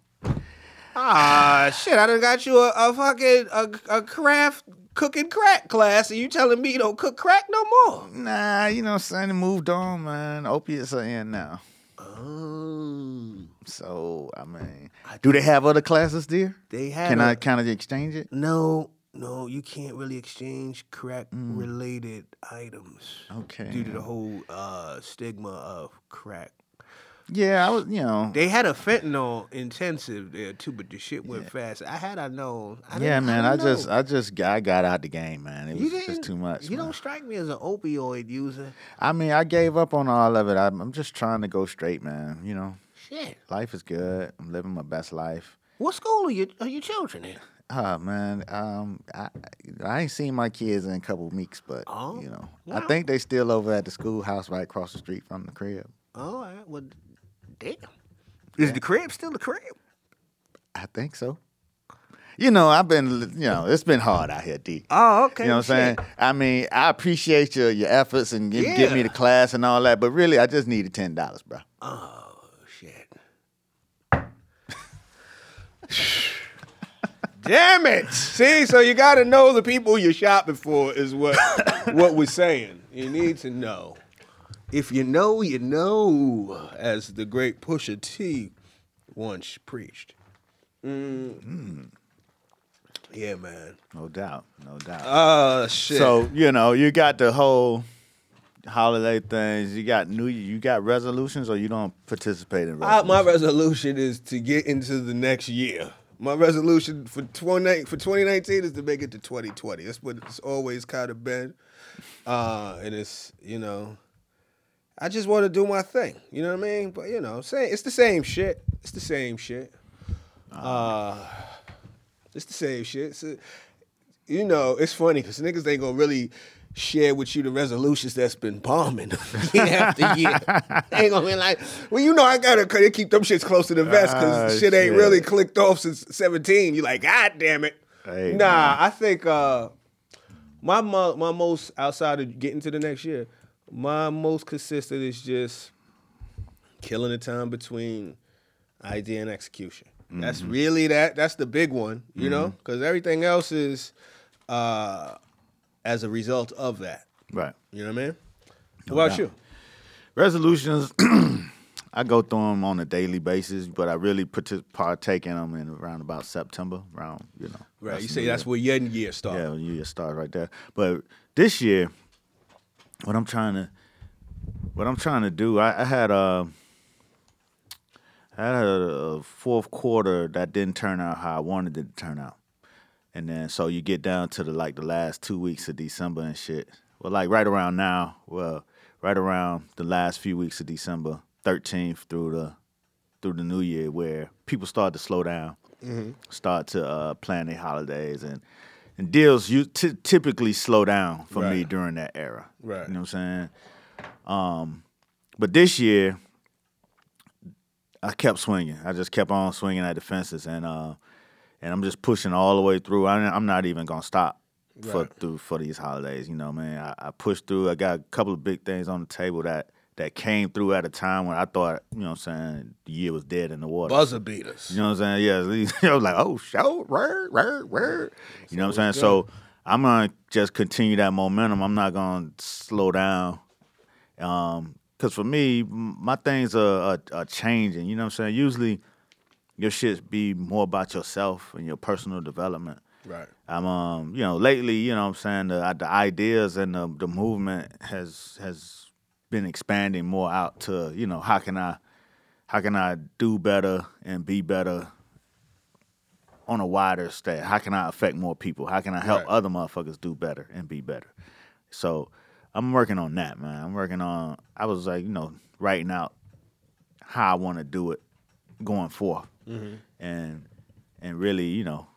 Ah, shit! I done got you a, a fucking a, a craft cooking crack class, and you telling me you don't cook crack no more? Nah, you know what I'm saying? It moved on, man. Opiates are in now. Oh, So I mean, do they have other classes there? they have. Can a- I kind of exchange it? No, no, you can't really exchange crack related items. Mm. Okay. Due to the whole uh, stigma of crack. Yeah, I was, you know. They had a fentanyl intensive there too, but the shit went fast. I had I known. I yeah, didn't- man. I didn't just. I just, got- I got out the game, man. It You was just too much. You man. don't strike me as an opioid user. I mean, I gave up on all of it. I'm, I'm just trying to go straight, man. You know, Shit. life is good. I'm living my best life. What school are you are your children in? Ah, man. Um, I, I ain't seen my kids in a couple weeks, but Oh, you know, I wow. think they still over at the schoolhouse right across the street from the crib. All right. Well, damn. Is the crib still the crib? I think so. You know, I've been, you know, it's been hard out here, D. Oh, okay. You know what I'm saying? I mean, I appreciate your your efforts and get, get me Yeah. to class and all that, but really, I just needed ten dollars, bro. Oh shit. Damn it! See, so you got to know the people you're shopping for is what what we're saying. You need to know. If you know, you know, as the great Pusha T once preached. Mm. Yeah, man. No doubt, no doubt. Oh shit. So you know, you got the whole holiday things. You got new. Year, you got resolutions, or you don't participate in I, resolutions. my resolution is to get into the next year. My resolution for 20, for 2019 is to make it to 2020. That's what it's always kind of been. Uh, and it's, you know, I just want to do my thing. You know what I mean? But, you know, say, it's the same shit. It's the same shit. Uh, it's the same shit. So, you know, it's funny because niggas ain't to really share with you the resolutions that's been bombing year after year. ain't gonna be like, well, you know, I gotta keep them shits close to the vest because Ah, shit ain't really clicked off since 17. You like, God damn it. Hey, nah, man. I think uh, my, mo- my most outside of getting to the next year, my most consistent is just killing the time between idea and execution. That's Mm-hmm. really that. That's the big one, you know, because everything else is uh, as a result of that. right. You know what I mean? what about doubt. you? Resolutions. I go through them on a daily basis, but I really partake in them in around about September, around you know. Right. You say that's Year. where your year starts. Yeah, you just start right there. But this year, what I'm trying to, what I'm trying to do, I, I had a, I had a, fourth quarter that didn't turn out how I wanted it to turn out, and then so you get down to the like the last two weeks of December and shit. Well, like right around now, well, right around the last few weeks of December, 13th through the through the new year, where people start to slow down, start to uh, plan their holidays, and and deals you t- typically slow down for me during that era. Right. You know what I'm saying? Um, but this year, I kept swinging. I just kept on swinging at the fences, and uh, and I'm just pushing all the way through. I, I'm not even gonna stop for through for these holidays. You know, man. I, I pushed through. I got a couple of big things on the table that that came through at a time when I thought, you know, what I'm saying the year was dead in the water. Buzzer beaters. You know what I'm saying? Yeah, I was like, oh, show, word, word, word. You know what I'm saying? So I'm gonna just continue that momentum. I'm not gonna slow down. Um, cause for me, my things are, are, are changing. You know what I'm saying? Usually, your shit be more about yourself and your personal development. Right. I'm um, you know, lately, you know what I'm saying, the the ideas and the the movement has has been expanding more out to, you know, how can I how can I do better and be better on a wider state? How can I affect more people? How can I help Right. other motherfuckers do better and be better? So I'm working on that, man. I'm working on I was like, you know, writing out how I want to do it going forth. Mm-hmm. And and really, you know,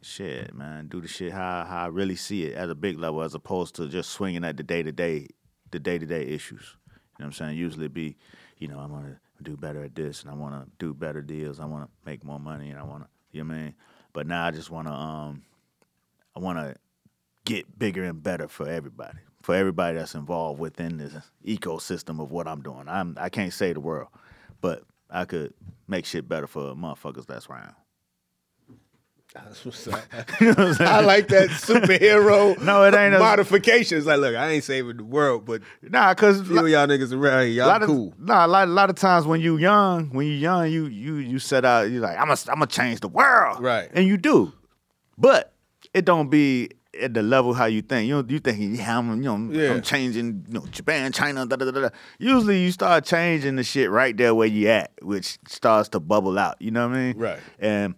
shit, man, do the shit how how I really see it at a big level as opposed to just swinging at the day to day the day to day issues. You know what I'm saying? Usually be, you know, I want to do better at this and I want to do better deals. I want to make more money and I want to, you know what I mean? But now I just want to um I want to get bigger and better for everybody. For everybody that's involved within this ecosystem of what I'm doing. I'm I can't say the world, but I could make shit better for motherfuckers that's around. That's what's up. I like that superhero No, it ain't a- modification. It's like, look, I ain't saving the world, but Nah, cause few y'all niggas around here, a y'all lot cool. Of, nah, a lot, a lot of times when you young, when you young, you you you set out. You like I'm gonna I'm gonna change the world, Right. And you do, but it don't be at the level how you think. You know, you think yeah, I'm you know Yeah. I'm changing you know Japan, China, da, da, da, da. Usually you start changing the shit right there where you at, which starts to bubble out. You know what I mean? Right. And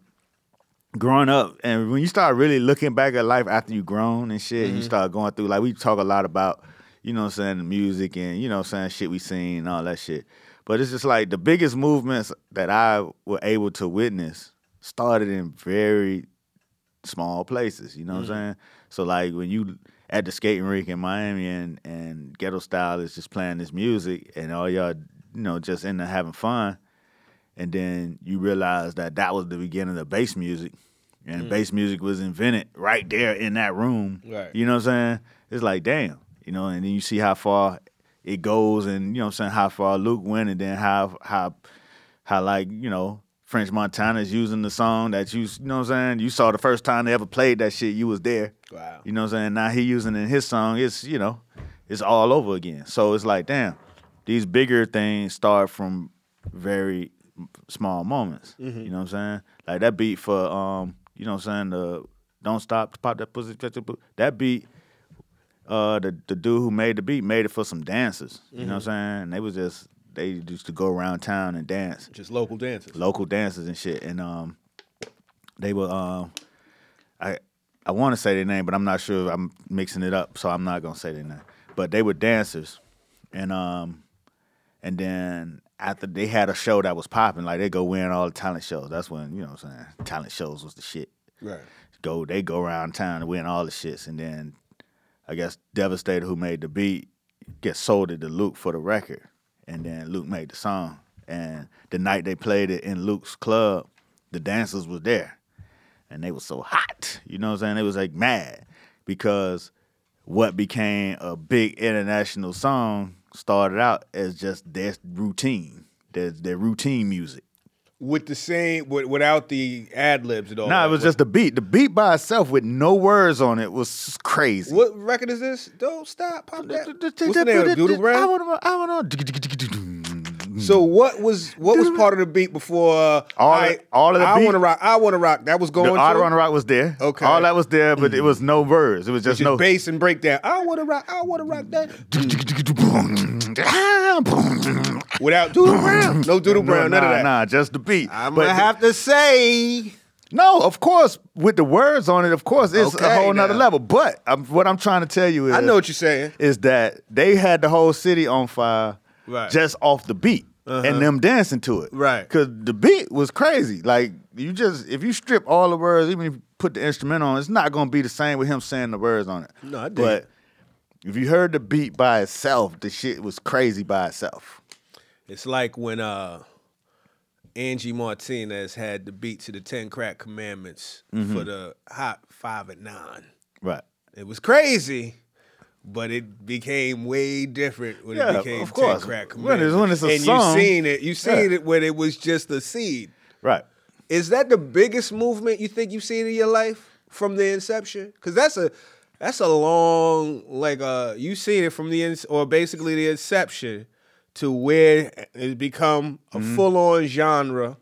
growing up and when you start really looking back at life after you grown and shit, Mm-hmm. you start going through like we talk a lot about, you know what I'm saying, the music and you know what I'm saying, shit we seen and all that shit. But it's just like the biggest movements that I were able to witness started in very small places, you know what I'm saying? So like when you at the skating rink in Miami and and Ghetto Style is just playing this music and all y'all, you know, just in there having fun and then you realize that that was the beginning of bass music, and mm. bass music was invented right there in that room. Right. You know what I'm saying? It's like damn, you know, and then you see how far it goes, and you know what I'm saying how far Luke went, and then how how how like you know French Montana is using the song that you you know what I'm saying you saw the first time they ever played that shit, you was there. Wow. You know what I'm saying? Now he using it in his song. It's you know, it's all over again. So it's like, damn, these bigger things start from very small moments. Mm-hmm. You know what I'm saying? Like that beat for um, you know what I'm saying, the Don't Stop, Pop That Pussy, That beat, uh, the the dude who made the beat made it for some dancers. You know what Mm-hmm. I'm saying? And they was just they used to go around town and dance Just local dancers. local dancers and shit. And um, they were um, I I want to say their name, but I'm not sure. I'm mixing it up, so I'm not gonna say their name. But they were dancers, and um, and then after they had a show that was popping, like they go win all the talent shows. That's when you know what I'm saying talent shows was the shit. Right. Go they go around town and win all the shits, and then I guess Devastator, who made the beat, gets sold it to Luke for the record, and then Luke made the song. And the night they played it in Luke's club, the dancers was there, and they was so hot. You know what I'm saying? They was like mad because what became a big international song started out as just their routine, their, their routine music. With the same, with, without the ad libs at all. No, it was just the beat. The beat by itself with no words on it was crazy. What record is this? Don't stop, pop that. What's the name? of it? Doodle I I wanna. So what was what was part of the beat before? Uh, All I, the- all of the I want to rock. I want to rock. That was The going. Auto through? on the Rock was there. Okay. All that was there, but it was no words. It was just Just no. bass and breakdown. I want to rock. I want to rock that. Without Doo Doo Brown. No Doo Doo Brown. nah, none of that. Nah, just the beat. I'm gonna have to say. No, of course, with the words on it, of course, it's a whole nother now. level. But um, what I'm trying to tell you is, I know what you're saying. is that they had the whole city on fire Right. Uh-huh. just off the beat and them dancing to it. Right. Because the beat was crazy. Like, you just, if you strip all the words, even if you put the instrument on, it's not going to be the same with him saying the words on it. No, I dig But it. If you heard the beat by itself, the shit was crazy by itself. It's like when uh, Angie Martinez had the beat to the Ten Crack Commandments Mm-hmm. for the Hot Five at Nine. Right. It was crazy, but it became way different when Yeah, it became of course. Ten Crack When it's- Commandments. when it's a and song, you seen it, you seen yeah. it when it was just a seed. Right. Is that the biggest movement you think you've seen in your life from the inception? Because that's a that's a long like uh you seen it from the ins or basically the inception to where it's become a Mm-hmm. full on genre.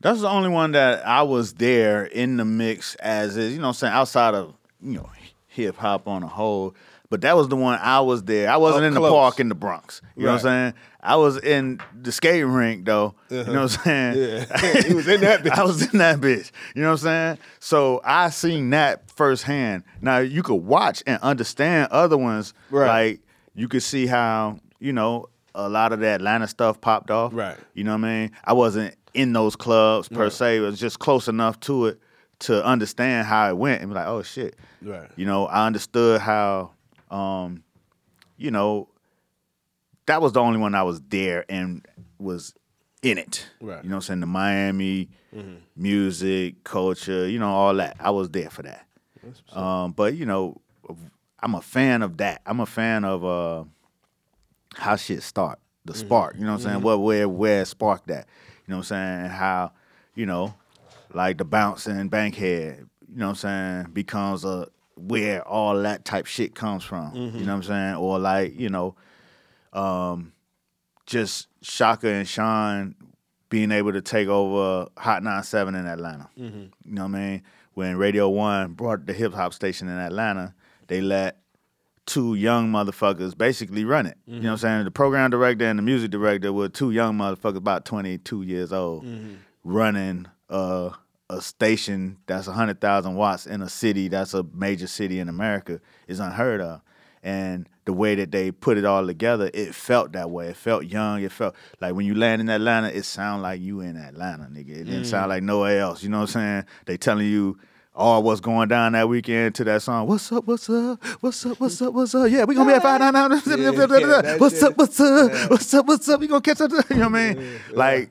That's the only one that I was there in the mix as is, you know what I'm saying, outside of, you know, hip hop on a whole. But that was the one I was there. I wasn't Up in the park in the Bronx. You know what I'm saying? I was in the skating rink though. You know what I'm saying? Yeah. He was in that bitch. I was in that bitch. You know what I'm saying? So I seen that firsthand. Now you could watch and understand other ones. Right. Like you could see how, you know, a lot of the Atlanta stuff popped off. Right. You know what I mean? I wasn't in those clubs per se. It was just close enough to it to understand how it went and be like, oh shit. Right. You know, I understood how um, you know, that was the only one I was there and was in it. Right. You know what I'm saying? The Miami music, culture, you know, all that. I was there for that. Um, but you know, I'm a fan of that. I'm a fan of uh how shit start. The spark. You know what I'm saying? What where where sparked that. You know what I'm saying? How, you know, like the bouncing Bankhead, you know what I'm saying, becomes a where all that type shit comes from. You know what I'm saying? Or like, you know, um, just Shaka and Sean being able to take over Hot 97 in Atlanta. You know what I mean? when Radio One brought the hip hop station in Atlanta, they let two young motherfuckers basically run it. You know what I'm saying? The program director and the music director were two young motherfuckers about 22 years old running uh, a station that's 100,000 watts in a city that's a major city in America is unheard of. And the way that they put it all together, it felt that way. It felt young. It felt like when you land in Atlanta, it sound like you in Atlanta, nigga. It didn't sound mm. like nowhere else. You know what I'm saying? They telling you all what's going down that weekend to that song. What's up? What's up? What's up? What's up? What's up? Yeah, we gonna be at five nine nine. What's up? What's up? What's up? What's up? We gonna catch up? You know what I mean? Like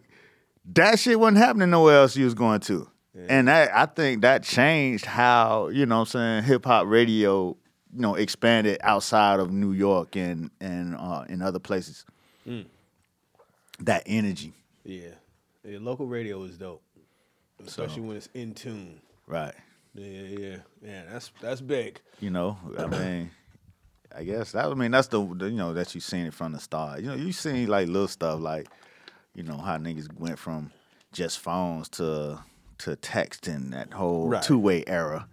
that shit wasn't happening nowhere else you was going to. And that I think that changed how, you know what I'm saying, hip hop radio, you know, expanded outside of New York and and uh in other places. That energy. Yeah. yeah. Local radio is dope. Especially when it's in tune. Right. Yeah, yeah, yeah. That's that's big. You know, I mean I guess that I mean that's the, the you know that you seen it from the start. You know, you seen like little stuff like, you know, how niggas went from just phones to to texting that whole Right. two way era.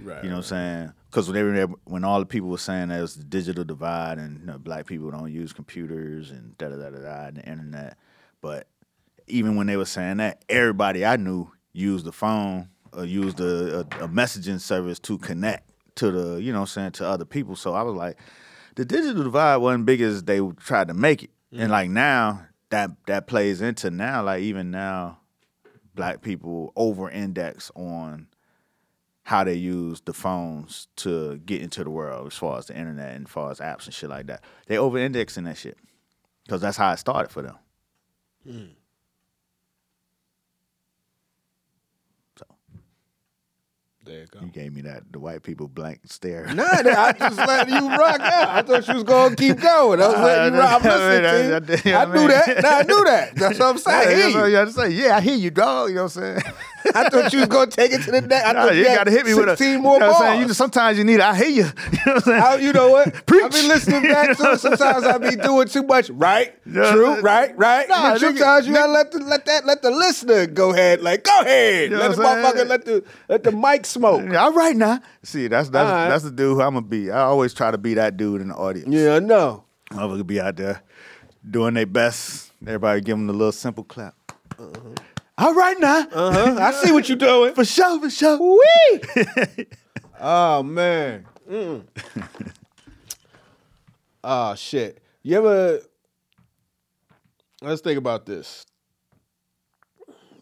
Right. You know what I'm saying? Because when when all the people were saying there's the digital divide and you know, black people don't use computers and da da da da da and the internet, but even when they were saying that, everybody I knew used the phone or used a, a, a messaging service to connect to the you know what I'm saying to other people. So I was like, the digital divide wasn't big as they tried to make it, and mm-hmm. like now that that plays into now like even now, black people over index on how they use the phones to get into the world as far as the internet and as far as apps and shit like that. They over indexing that shit. Because that's how it started for them. Hmm. So There you go. you gave me that the white people blank stare. Nah, I just let you rock out. I thought you was gonna keep going. I was letting you rock. I'm listening to you. I knew that. Nah, I knew that. That's what I'm saying. I you say, yeah, I hear you, dog. You know what I'm saying? I thought you was gonna take it to the next. I Nah, thought you had got to hit me with a 16 more you know what I'm saying? You sometimes you need. I hear you. You know what I'm saying? I, you know what? Preach. I be listening back to it. Sometimes I be doing too much. Right? Yeah. True. Right? Right? Nah, but nigga, sometimes you gotta let the let that let the listener go ahead. Like go ahead. You let the motherfucker let the let the mic smoke. Yeah, all right now. See, that's that's right. that's the dude who I'm gonna be. I always try to be that dude in the audience. Yeah, I know. Motherfucker be out there doing their best. Everybody give them the little simple clap. Uh-huh. All right now. Uh huh. I see what you're doing. For sure, for sure. Wee. oh man. Mm. oh shit. You ever? Let's think about this.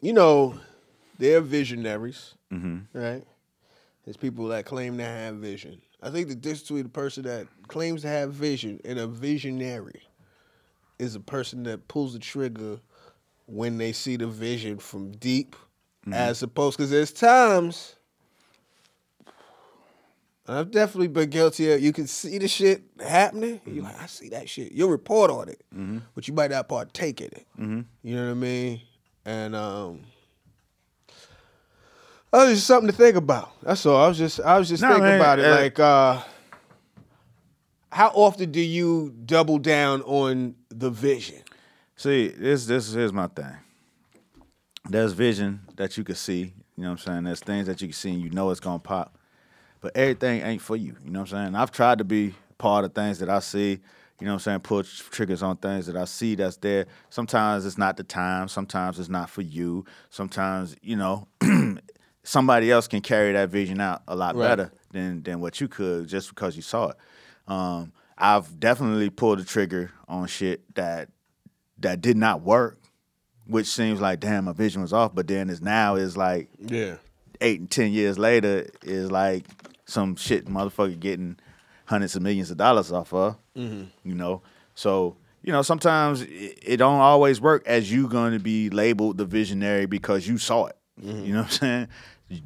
You know, they're visionaries, right? There's people that claim to have vision. I think the difference between a person that claims to have vision and a visionary is a person that pulls the trigger when they see the vision from deep, as opposed because there's times I've definitely been guilty of. You can see the shit happening. You're like, I see that shit. You'll report on it, but you might not partake in it. You know what I mean? And um, oh, it's just something to think about. That's all. I was just, I was just No, thinking man, about it. uh, like, uh, how often do you double down on the vision? See, this this here's my thing. There's vision that you can see. You know what I'm saying? There's things that you can see and you know it's gonna pop. But everything ain't for you. You know what I'm saying? I've tried to be part of things that I see. You know what I'm saying? Pull triggers on things that I see that's there. Sometimes it's not the time. Sometimes it's not for you. Sometimes, you know, somebody else can carry that vision out a lot Right. better than than what you could just because you saw it. Um, I've definitely pulled the trigger on shit that that did not work, which seems like damn my vision was off. But then is now is like Yeah. eight and ten years later is like some shit motherfucker getting hundreds of millions of dollars off of. Mm-hmm. You know, so you know sometimes it, it don't always work as you going to be labeled the visionary because you saw it. Mm-hmm. You know what I'm saying?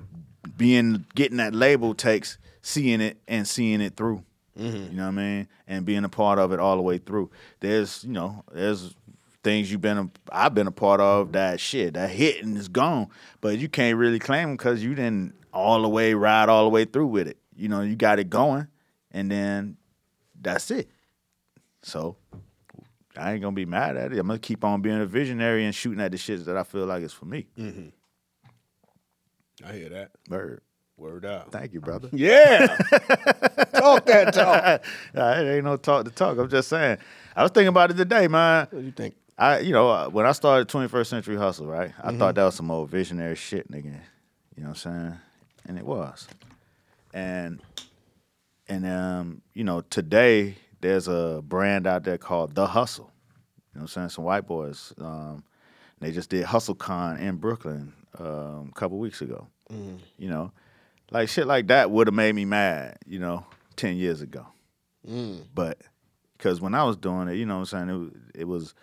Being getting that label takes seeing it and seeing it through. Mm-hmm. You know what I mean? And being a part of it all the way through. There's you know there's things you've been a, I've been a part of mm-hmm. that shit that hit and is gone, but you can't really claim because you didn't all the way ride all the way through with it. You know, you got it going, and then that's it. So I ain't gonna be mad at it. I'm gonna keep on being a visionary and shooting at the shit that I feel like is for me. Mm-hmm. I hear that. Bird. Word out. Thank you, brother. Yeah. talk that talk. Nah, it ain't no talk to talk. I'm just saying. I was thinking about it today, man. What do you think? I, you know, uh, when I started 21st Century Hustle, right? I Mm-hmm. thought that was some old visionary shit, nigga. You know what I'm saying? And it was. And and um, you know, today there's a brand out there called The Hustle. You know what I'm saying? Some white boys. Um, they just did HustleCon in Brooklyn um, a couple weeks ago. You know, like shit like that would have made me mad. You know, ten years ago. But because when I was doing it, you know what I'm saying, it, it was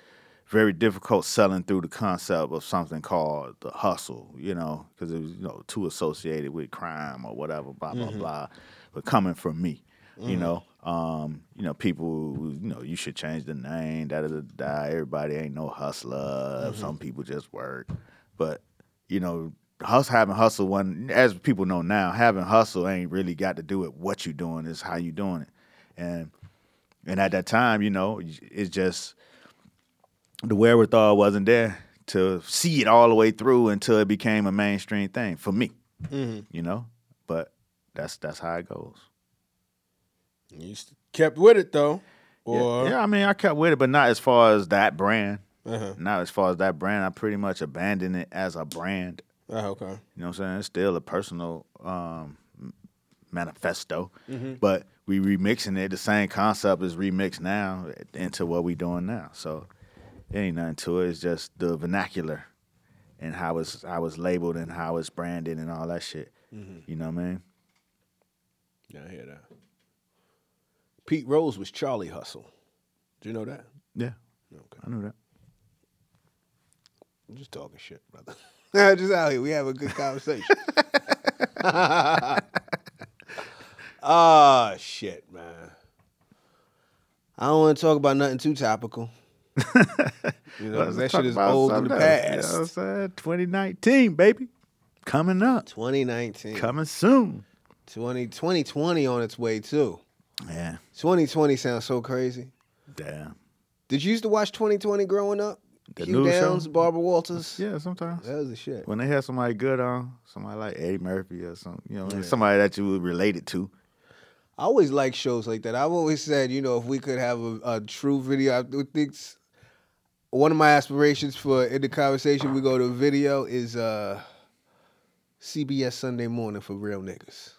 very difficult selling through the concept of something called the hustle, you know, because it was, you know, too associated with crime or whatever, blah, blah, mm-hmm. blah. But coming from me, you mm-hmm. know, um, you know, people, you know, you should change the name, da da da da. Everybody ain't no hustler. Mm-hmm. Some people just work. But, you know, hus having hustle one as people know now, having hustle ain't really got to do with what you're doing, is how you doing it. And and at that time, you know, it's just the wherewithal wasn't there to see it all the way through until it became a mainstream thing for me. You know, but that's that's how it goes. You st- kept with it though. Yeah, Or yeah, I mean, I kept with it, but not as far as that brand. Uh-huh. Not as far as that brand. I pretty much abandoned it as a brand. Oh, okay. You know what I'm saying? It's still a personal um, manifesto, Mm-hmm. but we remixing it. The same concept is remixed now into what we doing now. So it ain't nothing to it. It's just the vernacular and how it's how it's labeled and how it's branded and all that shit. Mm-hmm. You know what I mean? Yeah, I hear that. Pete Rose was Charlie Hustle. Do you know that? Yeah, Okay. I knew that. I'm just talking shit, brother. just out here. We have a good conversation. Ah, shit, man. I don't want to talk about nothing too topical. you know, that shit is old in the past. You know I'm saying? 2019, baby, coming up, 2019. coming soon. 20, 2020 on its way, too. Yeah, 2020 sounds so crazy. damn. Did you used to watch 2020 growing up? The Hugh new show? Barbara Walters. Yeah, sometimes. That was the shit. when they had somebody good on, somebody like Eddie Murphy or something, you know, Yeah. somebody that you would relate it to. I always like shows like that. I've always said, you know, if we could have a, a true video, I would think one of my aspirations for in the conversation we go to video is uh CBS Sunday Morning for real niggas.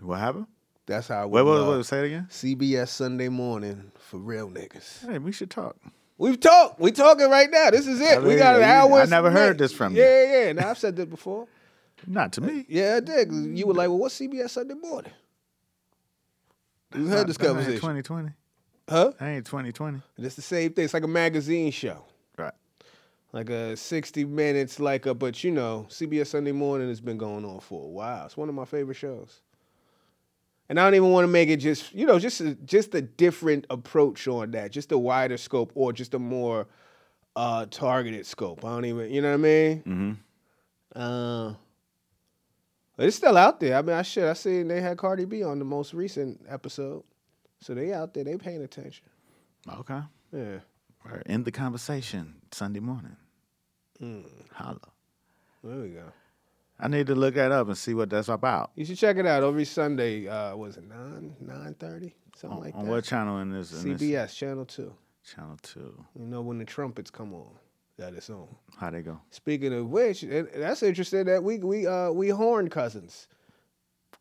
What happened? That's how I would wait, wait, say it again. CBS Sunday Morning for real niggas. Hey, we should talk. We've talked. We talking right now. This is it. I we got an hour. I never heard this from you. Yeah, yeah. Now I've said this before. Not to me. Yeah, I did. You were like, "Well, what's CBS Sunday Morning?" We've had this conversation, 2020. Huh? That ain't 2020. And it's the same thing. It's like a magazine show. Right. like a 60 minutes like a but you know cbs sunday morning has been going on for a while it's one of my favorite shows and i don't even want to make it just you know just a, just a different approach on that just a wider scope or just a more uh targeted scope i don't even you know what i mean Mm-hmm. uh it's still out there i mean i should i seen they had cardi b on the most recent episode so they out there they paying attention Okay. yeah Right. End the conversation Sunday morning. Mm. Holla. there we go I need to look that up and see what that's about. You should check it out every Sunday. Uh, was it nine nine thirty something On, like that? on what channel in this? in this- CBS Channel Two. Channel two. You know when the trumpets come on, that it's on. How they go? Speaking of which, and that's interesting that we we uh we horn cousins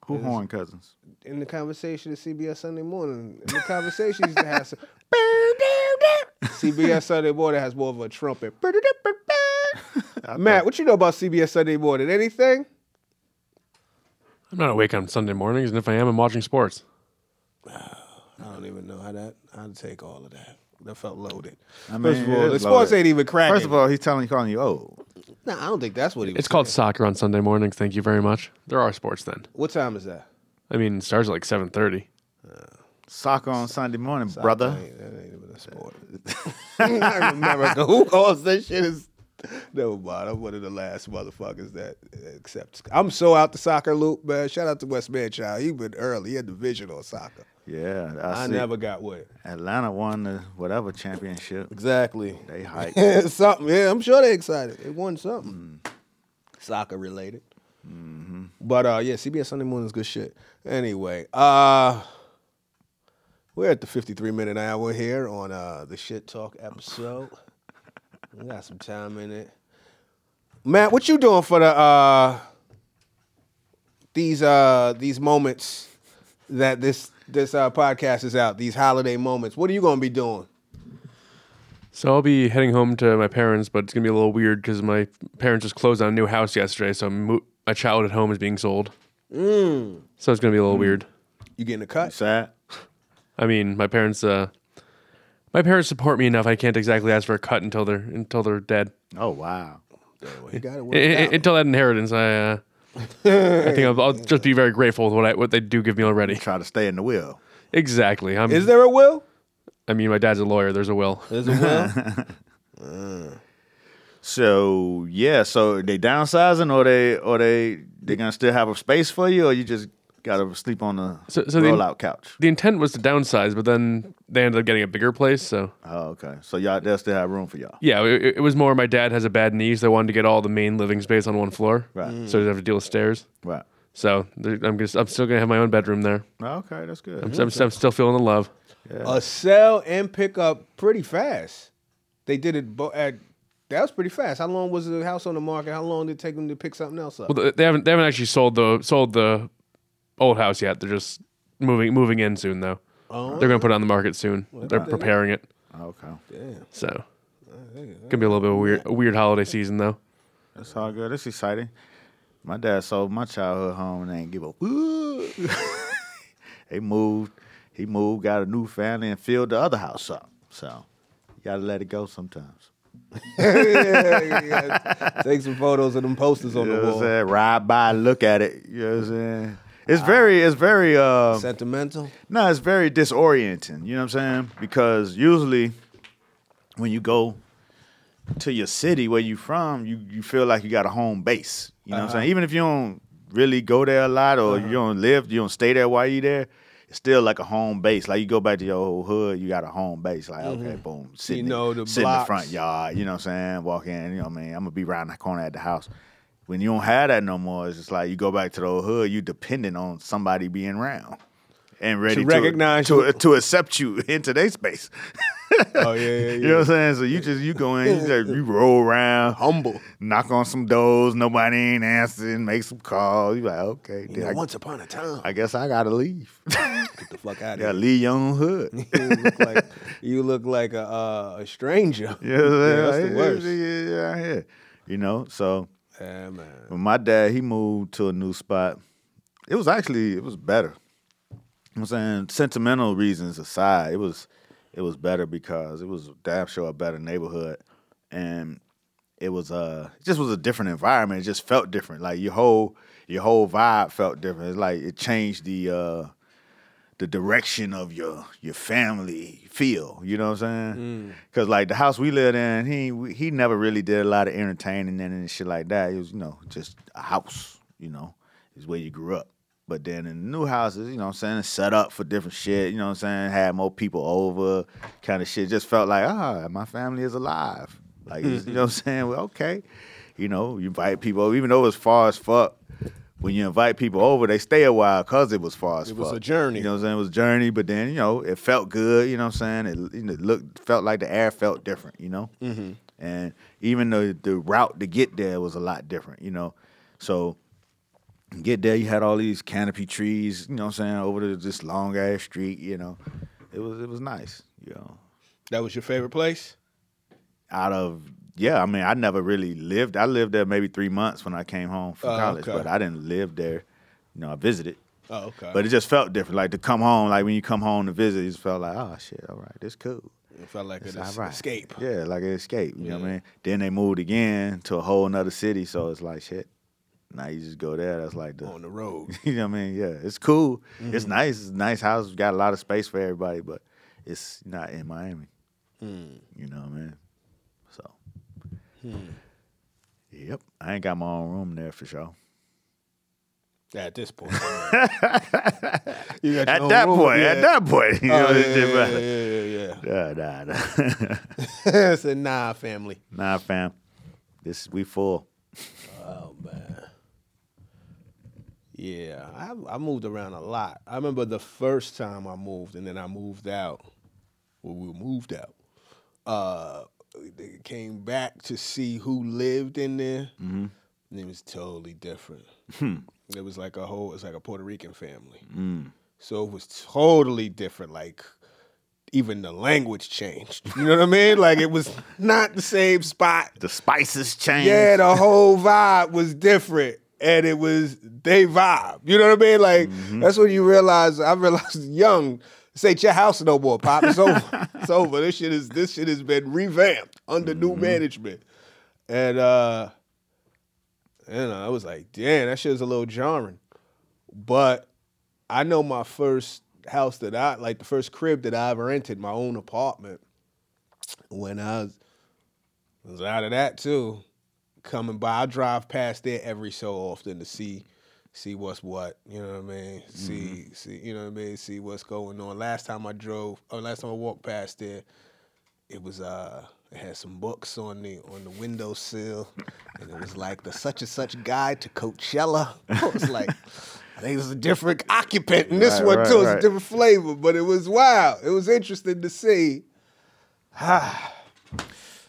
Who Yes. horn cousins? in the conversation at CBS Sunday Morning. In the conversation used to have some. CBS Sunday Morning has more of a trumpet. Matt, what you know about CBS Sunday Morning? Anything? I'm not awake on Sunday mornings, and if I am, I'm watching sports. I don't even know how that how to take all of that. That felt loaded. I mean, First of it all, is the sports loaded. ain't even cracking. First of all, he's telling calling you old. No, I don't think that's what he was. It's called saying. soccer on Sunday mornings. Thank you very much. There are sports then. What time is that? I mean, it starts at like 7:30. Soccer on Sunday morning, brother. That ain't, that ain't even a sport. I remember who calls that shit is. Never mind. I'm one of the last motherfuckers that accepts. I'm so out the soccer loop, man. Shout out to West Manchild. He been early. He had the vision on soccer. Yeah, I, I never got with it. Atlanta won the whatever championship. Exactly. They hype. something. Yeah, I'm sure they excited. They won something. Soccer related. But uh, yeah, CBS Sunday morning is good shit. Anyway, uh, we're at the 53 minute hour here on uh, the Shit Talk episode. we got some time in it. Matt, what you doing for the uh, these uh, these moments that this this uh, podcast is out? These holiday moments. What are you gonna be doing? So I'll be heading home to my parents, but it's gonna be a little weird because my parents just closed on a new house yesterday, so mo- my at home is being sold. Mm. So it's gonna be a little weird. You getting a cut? Sad. I mean, my parents, uh, my parents support me enough. I can't exactly ask for a cut until they're until they're dead. Oh wow. You got it I- worked I- out. until that inheritance, I, uh, I think I'll, I'll just be very grateful with what I, what they do give me already. Try to stay in the will. Exactly. I'm, Is there a will? I mean, my dad's a lawyer. There's a will. There's a will. Uh. So yeah, so they downsizing or they or they they gonna still have a space for you or you just gotta sleep on the So- so the- couch. The intent was to downsize, but then they ended up getting a bigger place. So Oh, okay. So y'all they'll still have room for y'all. yeah, it, it was more. My dad has a bad knee, so they wanted to get all the main living space on one floor. Right. Mm. So they have to deal with stairs. Right. So I'm gonna, I'm still gonna have my own bedroom there. Oh, Okay, that's good. I'm, I'm, I'm still feeling the love. a sell and pick up pretty fast. They did it bo- at that was pretty fast. How long was the house on the market? How long did it take them to pick something else up? Well, they- they haven't they haven't actually sold the sold the old house yet. They're just moving moving in soon though. Oh. They're gonna put it on the market soon. They're preparing it. Oh, okay. Damn. So gonna be a little bit of a weird a weird holiday season though. That's all good. It's exciting. My dad sold my childhood home and they ain't give a woo. he moved. He moved, got a new family, and filled the other house up. So you gotta let it go sometimes. yeah, yeah. Take some photos of them posters on You know the what I'm wall. saying? Ride by, look at it. You know what I'm saying? It's very, it's very, uh, Sentimental. no, it's very disorienting. You know what I'm saying? Because usually when you go to your city where you from, you you feel like you got a home base. You know what I'm uh-huh. saying? Even if you don't really go there a lot or you uh-huh. don't live, you don't stay there while you there. It's still like a home base. Like you go back to your old hood, you got a home base. Like okay, mm-hmm. boom, sit, in, know the, the sit in the front yard. You know what I'm saying? Walk in. You know what I mean? I'm gonna be around the corner at the house. When you don't have that no more, it's just like you go back to the old hood. You dependent on somebody being around and ready to, recognize to, you. to accept you into their space. Oh yeah, yeah, yeah. You know what I'm saying? So you just you go in, you, just, you roll around, Humble. knock on some doors, nobody ain't answering, make some calls. You like, okay, You know, I, once upon a time. I guess I gotta leave. Get the fuck out of gotta here. leave your own hood. you look like you look like a uh, a stranger. You know what I'm? Yeah, that's the worst. Yeah, yeah, yeah, yeah. You know, so Yeah, man. when my dad he moved to a new spot, it was actually it was better. I'm saying sentimental reasons aside, it was it was better because it was damn sure a better neighborhood, and it was uh it just was a different environment. It just felt different. Like your whole your whole vibe felt different. It's like it changed the uh the direction of your your family feel. You know what I'm saying? Because like the house we lived in, he he never really did a lot of entertaining and shit like that. It was you know just a house. You know, is where you grew up. But then in the new houses, you know what I'm saying, set up for different shit, you know what I'm saying, had more people over, kind of shit. Just felt like, ah, my family is alive. Like, you know what I'm saying? Well, okay. You know, you invite people over, even though it's far as fuck, when you invite people over, they stay a while because it was far as It fuck. was a journey. You know what I'm saying? It was a journey, but then, you know, it felt good, you know what I'm saying? It, you know, looked, felt like the air felt different, you know? Mm-hmm. And even though the route to get there was a lot different, you know? So, get there, you had all these canopy trees, you know what I'm saying, over the, this long ass street, you know. It was it was nice, you know. That was your favorite place? Out of yeah, I mean, I never really lived. I lived there maybe three months when I came home from Oh, college, okay. but I didn't live there. You know, I visited, Oh, okay. but it just felt different. Like to come home, like when you come home to visit, it just felt like, oh shit, all right, this cool. it felt like It's an all right. escape. Yeah, like an escape. You know what I mean? Then they moved again to a whole another city, so it's like shit. Now you just go there. That's like the On the road. you know what I mean? Yeah, it's cool. It's Mm-hmm. nice. It's a nice house. Got a lot of space for everybody, but it's not in Miami. Hmm. You know what I mean? So, yep, I ain't got my own room there for sure. At this point. you got At that point, yeah. at that point, you Oh, know, yeah, it's yeah, different. yeah, yeah, Nah, nah, nah. yeah. I said, nah, family. nah, fam. This we full. Oh man. Yeah, I, I moved around a lot. I remember the first time I moved, and then I moved out. Well, we moved out. Uh, they came back to see who lived in there, Mm-hmm. and it was totally different. Hmm. It was like a whole, it was like a Puerto Rican family. Mm. So it was totally different. Like even the language changed. You know what I mean? Like it was not the same spot. The spices changed. Yeah, the whole vibe was different. And it was they vibe. You know what I mean? Like that's when you realize I realized young, this ain't your house no more, Pop. It's over. it's over. This shit is this shit has been revamped under new management. And uh know, I was like, damn, that shit was a little jarring. But I know my first house that I like the first crib that I ever rented, my own apartment, when I was, was out of that too. Coming by, I drive past there every so often to see see what's what. You know what I mean? See see you know what I mean? See what's going on. Last time I drove or last time I walked past there, it was uh it had some books on the on the windowsill and it was like the such and such guide to Coachella. I was like I think it was a different occupant in this Right, one right, too. It's right. a different flavor, but it was wild. It was interesting to see.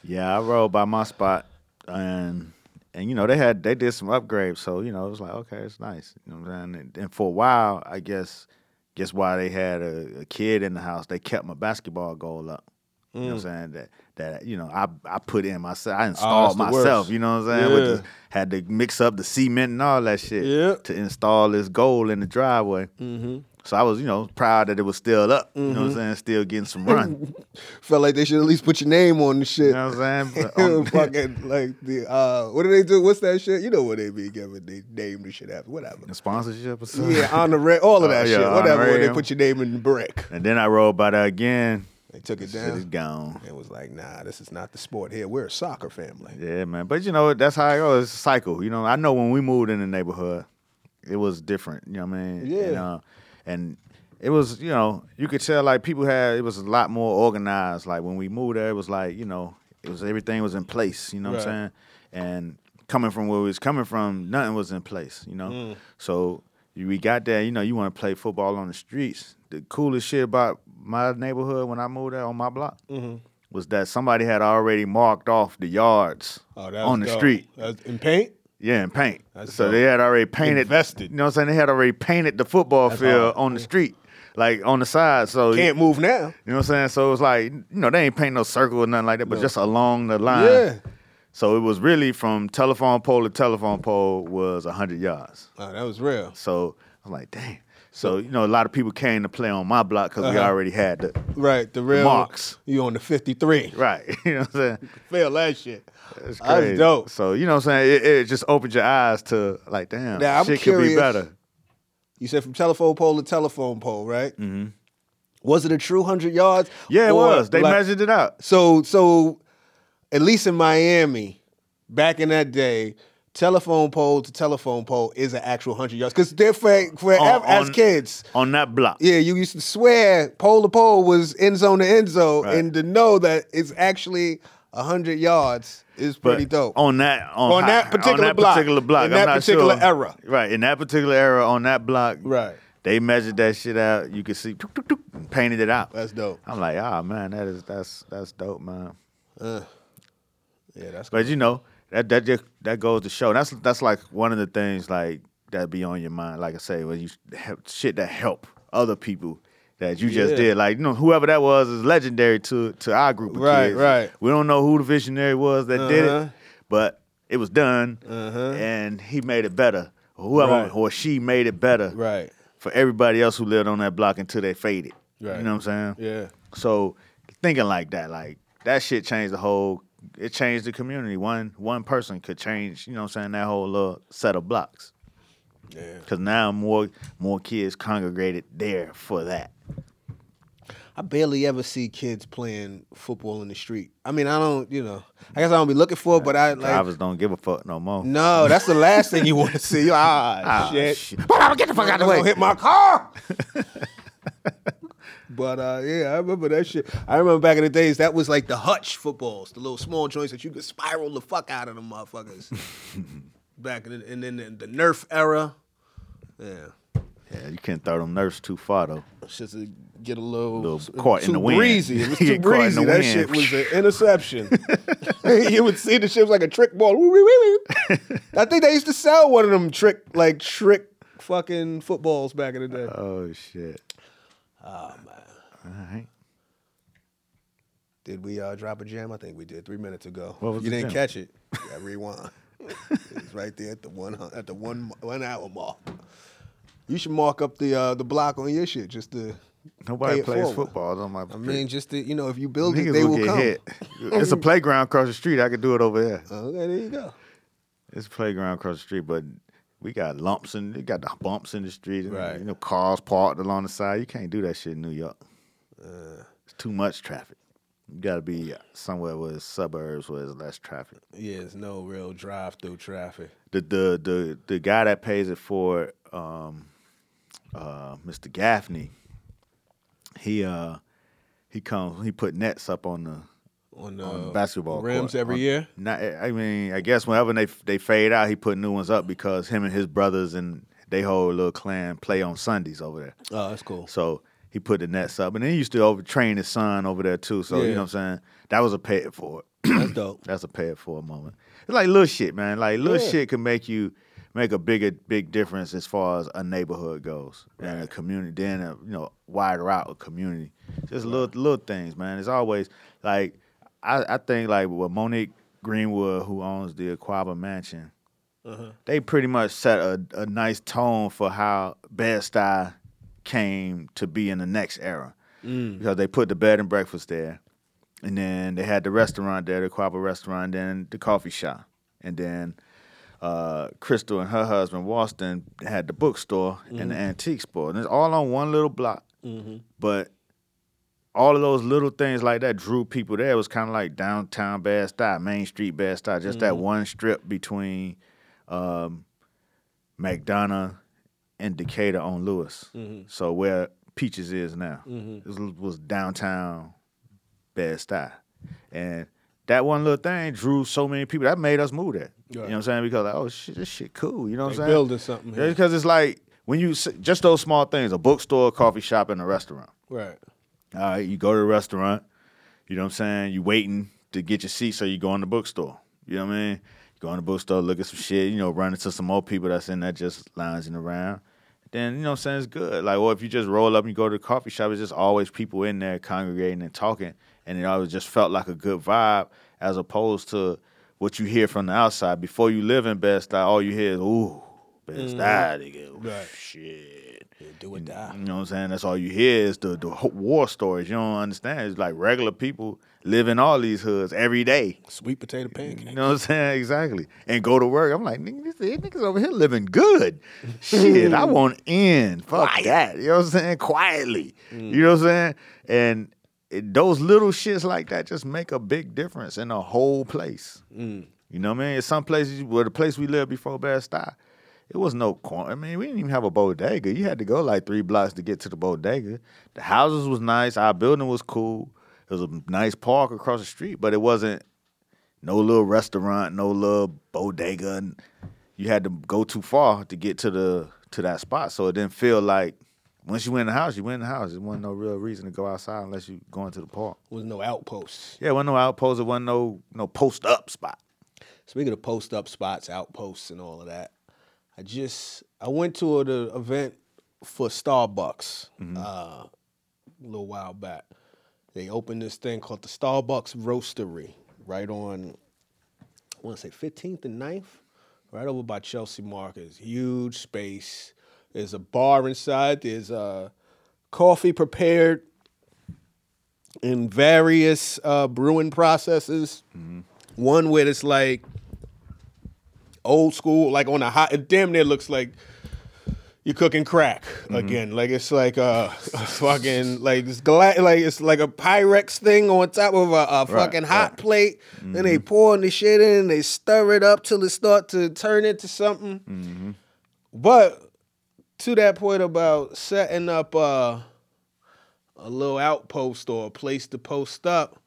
Yeah, I rode by my spot, and and you know they had they did some upgrades, so you know it was like okay, it's nice. You know what I'm saying? And, and for a while, I guess guess why they had a, a kid in the house. They kept my basketball goal up. You know what I'm saying? That that you know I I put in myself. I installed Mm. Oh, myself. You know what I'm saying? Yeah. the, had to mix up the cement and all that shit Yeah. to install this goal in the driveway. Mm-hmm. So I was you know proud that it was still up. You know what Mm-hmm. I'm saying? Still getting some run. Felt like they should at least put your name on the shit. you know what I'm saying? On- Fucking like the uh, what do they do? What's that shit? You know what they be giving? They name the shit after whatever. the sponsorship or something. Yeah, on the red, all of that Oh, yeah, shit. Whatever. When they put your name in the brick, And then I rode by that again. they took it Shit is down. gone. It was like, nah, this is not the sport here. We're a soccer family. Yeah, man. But you know, that's how it goes. It's a cycle. You know, I know when we moved in the neighborhood, it was different. You know what I mean? Yeah. And, uh, and it was, you know, you could tell like people had it was a lot more organized. Like when we moved there, it was like, you know, it was everything was in place. You know what I'm saying? And coming from where we was coming from, nothing was in place. You know, Mm. so we got there. You know, you want to play football on the streets. The coolest shit about my neighborhood when I moved there on my block. Mm-hmm. Was that somebody had already marked off the yards Oh, on the dope. street. That's- in paint. Yeah, and paint. That's so dope. they had already painted. Invested. You know what I'm saying? They had already painted the football field hard. on the street, like on the side. So Can't move now. You know what I'm saying? So it was like, you know, they ain't paint no circle or nothing like that, but just along the line. Yeah. So it was really from telephone pole to telephone pole was hundred yards. Oh, that was real. So I was like, damn. So you know, a lot of people came to play on my block because we Uh-huh. already had the Right, the real Marks. You on the fifty three. right. you know what I'm saying? Feel that shit. It's That's crazy. dope. So you know what I'm saying? It, it just opened your eyes to like, damn, Now, I'm shit could be curious. better. You said from telephone pole to telephone pole, right? Mm-hmm. Was it a true hundred yards? Yeah, it was. They like- measured it out. So so at least in Miami, back in that day, telephone pole to telephone pole is an actual hundred yards. Because they're for, for On- as on- kids. on that block. Yeah, you used to swear pole to pole was end zone to end zone, Right. and to know that it's actually hundred yards is pretty dope. On that on, On that particular on that block. particular block. In I'm that not particular sure. era. Right. In that particular era on that block. Right. They measured that shit out. You could see painted it out. That's dope. I'm like, ah man, that is that's that's dope, man. Yeah, that's But you know, that that just that goes to show. That's that's like one of the things like that be on your mind. Like I say, when you have shit that help other people that you just Yeah. did. Like you know, whoever that was is legendary to to our group of Right, kids. right. Right. We don't know who the visionary was that did Uh-huh. it, but it was done, and he made it better. Whoever Right. or she made it better right. for everybody else who lived on that block until they faded. Right. You know what I'm saying? Yeah. So thinking like that, like that shit changed the whole. It changed the community. One one person could change. You know what I'm saying? That whole little set of blocks. Yeah. Because now more more kids congregated there for that. I barely ever see kids playing football in the street. I mean, I don't, you know, I guess I don't be looking for it, but I like. Drivers don't give a fuck no more. No, that's the last thing you want to see. Ah, Ah, shit. shit. Get the fuck out of the way. hit my car. but uh, yeah, I remember that shit. I remember back in the days that was like the hutch footballs, the little small joints that you could spiral the fuck out of them motherfuckers. back in the, and then the, the Nerf era. Yeah. Yeah, you can't throw them nerfs too far though. It's just to get a little, Little caught in the wind. breezy. It was too Get caught in the breezy. That wind. shit was an interception. you would see the shit was like a trick ball. I think they used to sell one of them trick like trick fucking footballs back in the day. Oh shit. oh man. All right. Did we uh, drop a gem? I think we did three minutes ago. You didn't gem? catch it. Yeah, rewind. it's right there at the one at the one one hour mark. You should mark up the uh, the block on your shit just to. Nobody plays forward. football on my I mean, just to, you know, if you build Niggas it, they will will get come. hit. It's a playground across the street. I could do it over there. Okay, there you go. It's a playground across the street, but we got lumps and we got the bumps in the street. and, Right. You know, cars parked along the side. You can't do that shit in New York. Uh. it's too much traffic. You got to be somewhere where it's suburbs where there's less traffic. Yeah, there's no real drive through traffic. The the the the guy that pays it for um, uh, Mr. Gaffney, he uh he comes he put nets up on the On the, on the basketball rims court. every On- year. Not, I mean, I guess whenever they they fade out, he put new ones up because him and his brothers and they whole little clan play on Sundays over there. Oh, that's cool. So he put the nets up, and then he used to overtrain his son over there too. So you know what I'm saying? That was a pay it for it. That's dope. That's a pay it for a moment. It's like little shit, man. Like little Yeah. shit can make you make a bigger big difference as far as a neighborhood goes and a community. Then a you know wider out a community. Just little little things, man. It's always like I, I think like with Monique Greenwood, who owns the Akwaaba Mansion, uh-huh. they pretty much set a, a nice tone for how Bed Stuy came to be in the next era mm. because they put the bed and breakfast there, and then they had the restaurant there, the Akwaaba restaurant, then the coffee shop, and then uh, Crystal and her husband Walston had the bookstore and the mm-hmm. antique store, and it's all on one little block. Mm-hmm. But all of those little things like that drew people there. It was kind of like downtown Bed Stuy, Main Street Bed Stuy, just that mm-hmm. one strip between um, MacDonough and Decatur on Lewis. So where Peaches is now, it was, was downtown Bed Stuy, and that one little thing drew so many people. That made us move there. You know what I'm saying? Because like, oh shit, this shit cool. You know what I'm saying? building something here. Because it's like when you just those small things: a bookstore, a coffee shop, and a restaurant. Right. All right, you go to the restaurant. You know what I'm saying? You waiting to get your seat, so you go in the bookstore. You know what I mean? You go in the bookstore, look at some shit. You know, run into some more people that's in there just lounging around. Then you know what I'm saying? It's good. Like, well, if you just roll up and you go to the coffee shop, it's just always people in there congregating and talking, and it always just felt like a good vibe, as opposed to what you hear from the outside. Before you live in Bed Stuy, all you hear is ooh, Bed mm-hmm. Stuy, nigga, Right. shit. Do or die. You know what I'm saying? That's all you hear is the, the war stories. You don't understand. It's like regular people live in all these hoods every day. Sweet potato pancake. You know what I'm saying? Exactly. And go to work. I'm like, nigga, these these niggas over here living good. Shit, I want in. Fuck that. You know what I'm saying? Quietly. You mm. know what I'm saying? And it, those little shits like that just make a big difference in a whole place. Mm. You know what I mean? It's some places where the place we lived before Bed Stuy, it was no corn. I mean, we didn't even have a bodega. You had to go like three blocks to get to the bodega. The houses was nice. Our building was cool. It was a nice park across the street, but it wasn't no little restaurant, no little bodega. You had to go too far to get to the to that spot. So it didn't feel like once you went in the house, you went in the house. There wasn't no real reason to go outside unless you going to the park. Was no outposts. Yeah, wasn't no outpost. There wasn't no no post up spot. Speaking of post up spots, outposts, and all of that, I just I went to an event for Starbucks uh, a little while back. They opened this thing called the Starbucks Roastery right on I want to say 15th and 9th, right over by Chelsea Market. Huge space. There's a bar inside. There's uh, coffee prepared in various uh, brewing processes. One where it's like old school, like on a hot. It damn near looks like you're cooking crack again. Like it's like a, a fucking like it's gla- like it's like a Pyrex thing on top of a, a fucking hot right. plate. Then they pour the shit in, and they stir it up till it start to turn into something. But to that point about setting up uh, a little outpost or a place to post up,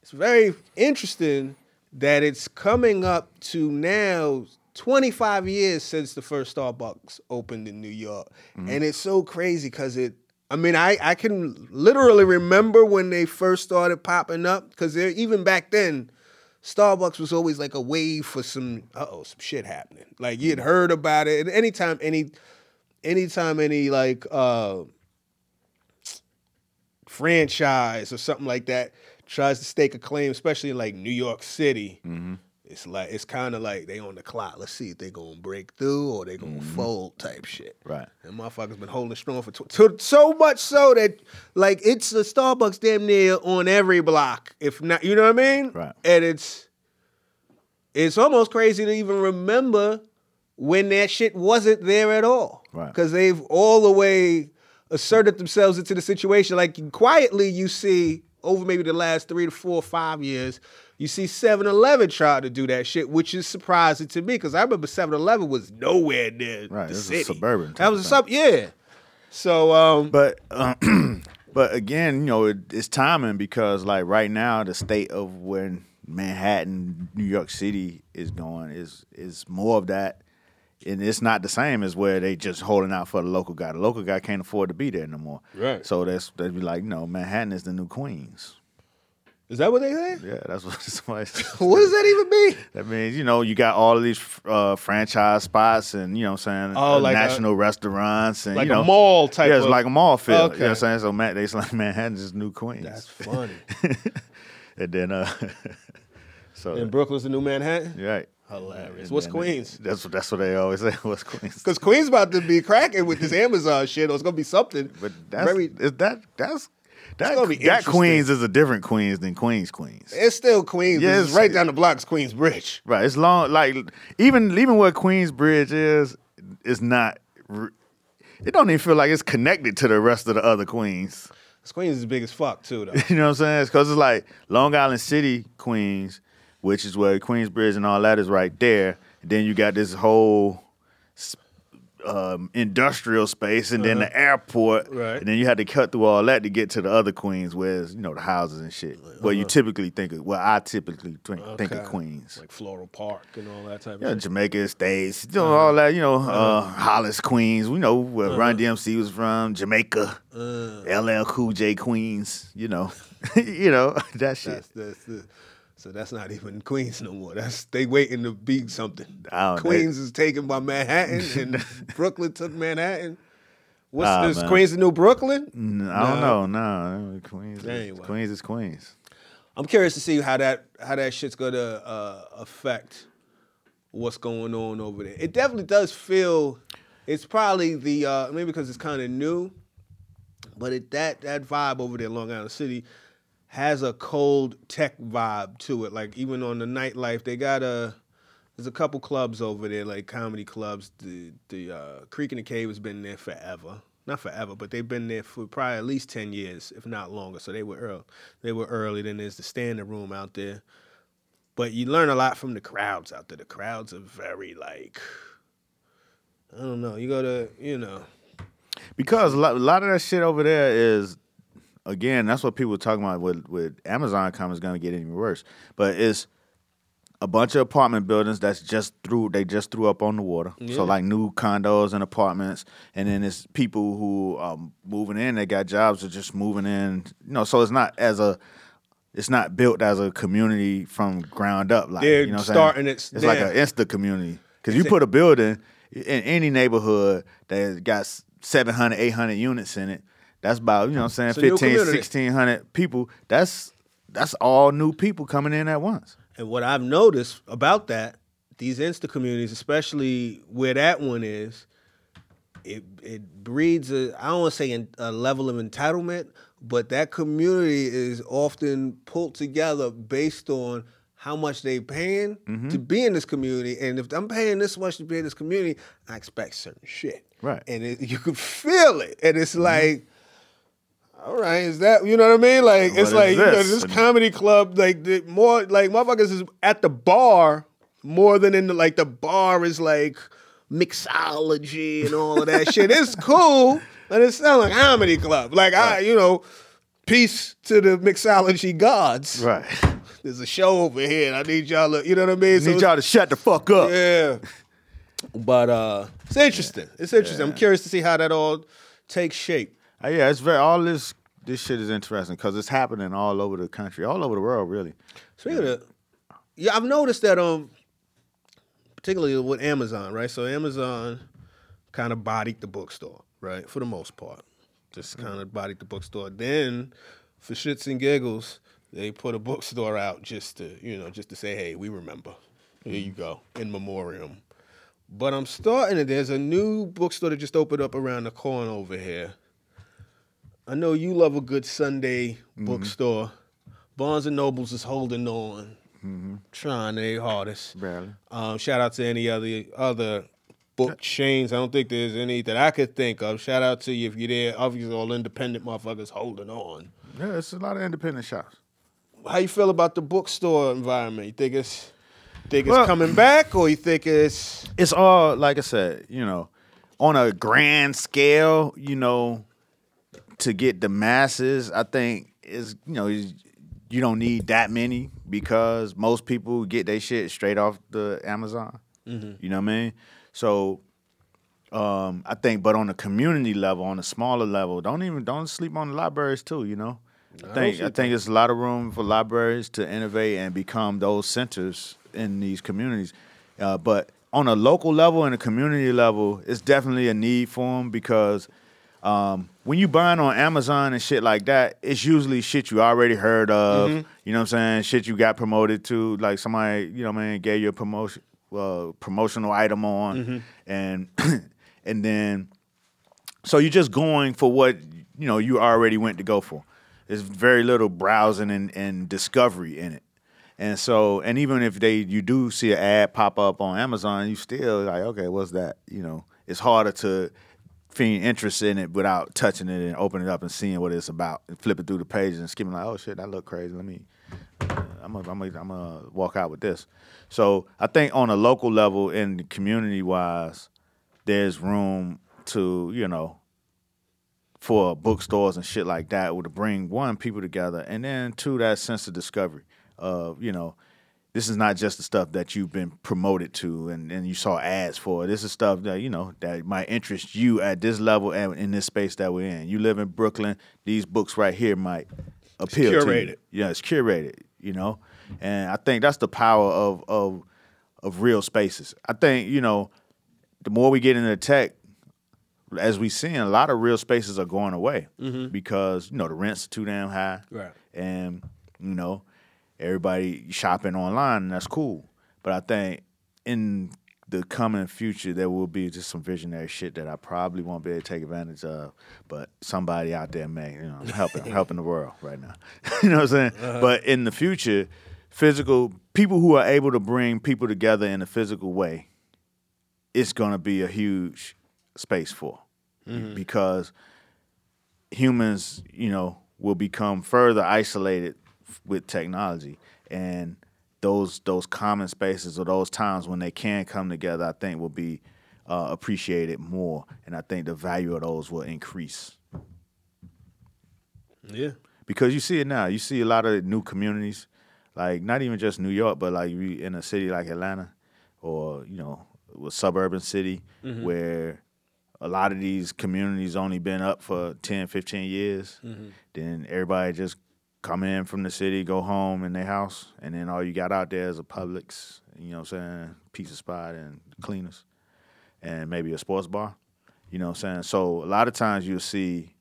it's very interesting that it's coming up to now 25 years since the first Starbucks opened in New York. And it's so crazy because it, I mean, I, I can literally remember when they first started popping up because even back then, Starbucks was always like a wave for some, uh oh, some shit happening. Like you'd heard about it. And anytime any, anytime any like, uh, franchise or something like that tries to stake a claim, especially in like New York City, it's like it's kind of like they on the clock. Let's see if they gonna break through or they gonna fold type shit. Right. And motherfuckers been holding strong for tw- to, so much so that like it's a Starbucks damn near on every block, if not, you know what I mean? Right. And it's it's almost crazy to even remember when that shit wasn't there at all. Right. Because they've all the way asserted themselves into the situation. Like quietly, you see over maybe the last three to four or five years, you see 7 Eleven try to do that shit, which is surprising to me because I remember 7 Eleven was nowhere near Right, the this is a city. suburban That was a sub, yeah. So, um, But um, but again, you know, it, it's timing because like right now, the state of where Manhattan, New York City is going is is more of that, and it's not the same as where they just holding out for the local guy. The local guy can't afford to be there no more. Right. So that's they'd be like, you know, Manhattan is the new Queens. is that what they say? Yeah, that's what somebody. What does that even mean? That means you know you got all of these uh, franchise spots and you know what I'm saying Oh, uh, like a- national restaurants and like you a know, mall type Yeah, it's of- like a mall feel. You know what I'm saying? So man, they like Manhattan's is new Queens. That's funny. and then uh, so and Brooklyn's the new Manhattan? right. Hilarious. What's then Queens? That's what that's what they always say. What's Queens? Because Queens about to be cracking with this Amazon shit, or it's gonna be something. But that's very. is that that's that gonna be that. Queens is a different Queens than Queens Queens. It's still Queens. Yeah, Yeah, it's it's- right down the block's Queens Bridge. Right. It's long. Like even even where Queensbridge is, is not. It don't even feel like it's connected to the rest of the other Queens. 'Cause Queens is big as fuck too, though. You know what I'm saying? Because it's like Long Island City, Queens, which is where Queensbridge and all that is right there. Then you got this whole um, industrial space, and then the airport, Uh-huh. Right. and then you had to cut through all that to get to the other Queens, where you know the houses and shit. Where you typically think of, well, I typically think, think of Uh-huh. Queens. like Floral Park and all that type Yeah, of shit. Yeah, Jamaica Estates, you know, all that, you know, uh, Hollis, Queens, we know where Run DMC was from, Jamaica, LL Cool J Queens, you know, you know, that shit. That's, that's the, so that's not even Queens no more. That's they waiting to be something. Don't- Queens is taken by Manhattan, and Brooklyn took Manhattan. What's Nah, this? man. Queens the new Brooklyn? N- I don't know, no, Queens, is, Queens is Queens. I'm curious to see how that how that shit's gonna uh, affect what's going on over there. It definitely does feel. It's probably the uh, maybe because it's kind of new, but it that that vibe over there, Long Island City, has a cold tech vibe to it. Like even on the nightlife, they got a. There's a couple clubs over there, like comedy clubs. The the uh, Creek and the Cave has been there forever. Not forever, but they've been there for probably at least ten years, if not longer. So they were early. They were early. Then there's the standing room out there. But you learn a lot from the crowds out there. The crowds are very like, I don't know. You go to, you know, Because a lot, a lot of that shit over there is, again, that's what people were talking about with, with Amazon coming is going to get even worse. But it's a bunch of apartment buildings that's just threw, they just threw up on the water. Yeah. So like new condos and apartments. And then it's people who um moving in, they got jobs are just moving in. You know, so it's not as a, it's not built as a community from ground up. Like They're you know, what starting saying? it It's like an insta community because you put a building in any neighborhood that's got 700, 800 units in it. That's about you know what I'm saying new 15, 1600 people. That's that's all new people coming in at once. And what I've noticed about that, these Insta communities, especially where that one is, it it breeds a I don't want to say a level of entitlement, but that community is often pulled together based on how much they paying Mm-hmm. to be in this community. And if I'm paying this much to be in this community, I expect certain shit. Right. And it, you can feel it. And it's like, all right, is that you know what I mean? Like What it's like you know, this? this comedy club, like the more like motherfuckers is at the bar more than in the like the bar is like mixology and all of that shit. It's cool, but it's not like comedy club. Like I, you know, peace to the mixology gods. Right. There's a show over here, and I need y'all to, you know what I mean? So Need it's- y'all to shut the fuck up. yeah. But uh, it's interesting. It's interesting. I'm curious to see how that all takes shape. Uh, yeah, it's very all this this shit is interesting because it's happening all over the country, all over the world, really. Speaking of, yeah, I've noticed that um, particularly with Amazon, right? So Amazon kind of bodied the bookstore, right, for the most part. Just kind of bodied the bookstore. Then, for shits and giggles, they put a bookstore out just to, you know, just to say, hey, we remember. Here you go, in memoriam. But I'm starting to. There's a new bookstore that just opened up around the corner over here. I know you love a good Sunday bookstore. Barnes and Nobles is holding on, trying their hardest. Barely. Um, shout out to any other other book chains. I don't think there's any that I could think of. Shout out to you if you're there. Obviously, all independent motherfuckers holding on. Yeah, it's a lot of independent shops. How you feel about the bookstore environment? You think it's think it's Well- coming back, or you think it's It's all like I said, you know, on a grand scale, you know, to get the masses, I think is you know is- you don't need that many because most people get their shit straight off the Amazon. You know what I mean? So um, I think, but on the community level, on a smaller level, don't even don't sleep on the libraries too. You know, I think I think there's a lot of room for libraries to innovate and become those centers in these communities. Uh, but on a local level and a community level, it's definitely a need for them because um, when you buying on Amazon and shit like that, it's usually shit you already heard of. You know what I'm saying? Shit you got promoted to, like somebody, you know, what I mean, gave you a promotion, uh, promotional item on, and and then so you're just going for what you know you already went to go for. There's very little browsing and, and discovery in it. And so, and even if they you do see an ad pop up on Amazon, you still like, okay, what's that? You know, it's harder to feign interest in it without touching it and opening it up and seeing what it's about and flipping through the pages and skimming like, oh shit, that look crazy. Let me, uh, I'm gonna, I'm gonna, I'm gonna walk out with this. So I think on a local level and community wise, there's room to you know for bookstores and shit like that to bring one people together and then two that sense of discovery of you know this is not just the stuff that you've been promoted to and, and you saw ads for. This is stuff that you know that might interest you at this level and in this space that we're in. You live in brooklyn. These books right here might appeal to you. Curated. yeah it's curated you know? And i think that's the power of of of real spaces. I think you know the more we get into tech as we seeing a lot of real spaces are going away mm-hmm. because you know the rents are too damn high. Right. and you know everybody shopping online and that's cool. But i think in the coming future there will be just some visionary shit that i probably won't be able to take advantage of but somebody out there may you know i'm helping I'm helping the world right now. You know what i'm saying? Uh-huh. But in the future physical people who are able to bring people together in a physical way it's going to be a huge space for. Mm-hmm. Because humans, you know, will become further isolated with technology and those those common spaces or those times when they can come together, I think will be uh, appreciated more, and I think the value of those will increase yeah? because you see it now. You see a lot of new communities, like not even just New York, but like you in a city like Atlanta, or you know, a suburban city where a lot of these communities only been up for 10, 15 years. Then everybody just come in from the city, go home in their house, and then all you got out there is a Publix, you know what I'm saying, pizza spot and cleaners, and maybe a sports bar. You know what I'm saying? So a lot of times you'll see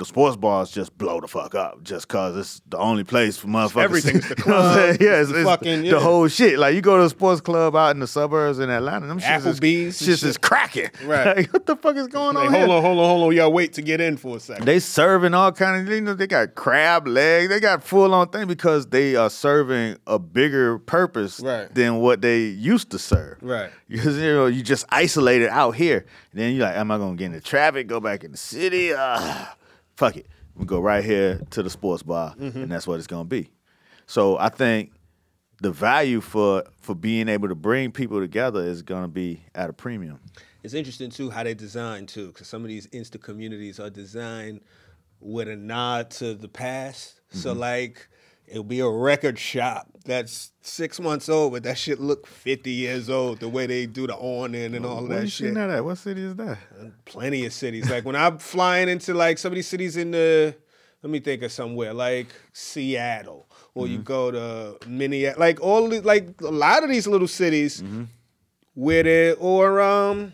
the sports bars just blow the fuck up just cause it's the only place for motherfuckers. Everything's the You know club, yeah, it's, it's fucking- yeah. the whole shit. Like you go to a sports club out in the suburbs in Atlanta, them is, Applebee's shits is shit. cracking. Right. Like, what the fuck is going Like, on? hold here? on, hold on, hold on. Y'all wait to get in for a second. They serving all kind of you know they got crab legs, they got full on thing because they are serving a bigger purpose Right. than what they used to serve. Right. Because you know you just isolated out here. And then you're like, am I gonna get into traffic? Go back in the city? Uh, fuck it. We go right here to the sports bar, and that's what it's gonna be. So I think the value for for being able to bring people together is gonna be at a premium. It's interesting too how they design too, because some of these insta communities are designed with a nod to the past. So Mm-hmm. like it'll be a record shop that's six months old, but that shit look fifty years old. The way they do the awning and all Where that you shit. that at? What city is that? Plenty of cities. Like when I'm flying into like some of these cities in the, let me think of somewhere like Seattle, or Mm-hmm. you go to Minneapolis, like all the, like a lot of these little cities Mm-hmm. where they or um.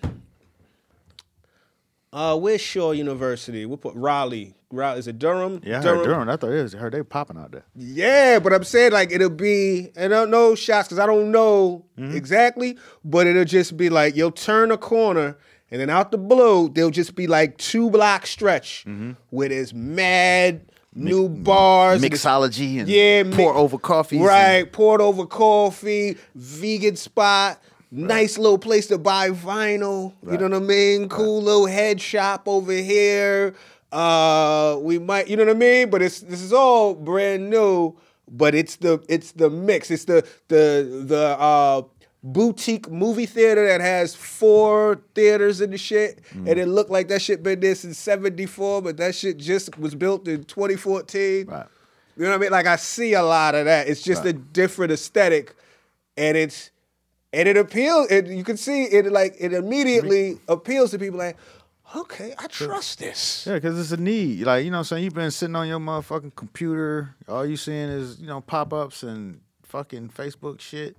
Uh, where's Shaw University? We'll put Raleigh. Raleigh is it Durham? Yeah, I heard Durham. I thought it was. I heard they popping out there. Yeah, but I'm saying like it'll be, and I don't know shots because I don't know Mm-hmm. exactly, but it'll just be like you'll turn a corner and then out the blue there'll just be like two block stretch Mm-hmm. where there's mad new bars, Mixology and yeah, pour mi- over coffee. right? Poured over coffee, vegan spot. Nice little place to buy vinyl. You know what I mean? Cool little head shop over here. Uh, we might, you know what I mean? But it's this is all brand new. But it's the it's the mix. It's the the the uh, boutique movie theater that has four theaters in the shit, Mm. and it looked like that shit been there since '74, but that shit just was built in 2014. Right. You know what I mean? Like I see a lot of that. It's just a different aesthetic, and it's and it appeals. And you can see it like it immediately appeals to people. Like, okay, I trust this. Yeah, because it's a need. Like, you know what I'm saying? You've been sitting on your motherfucking computer. All you seeing is, you know, pop ups and fucking Facebook shit.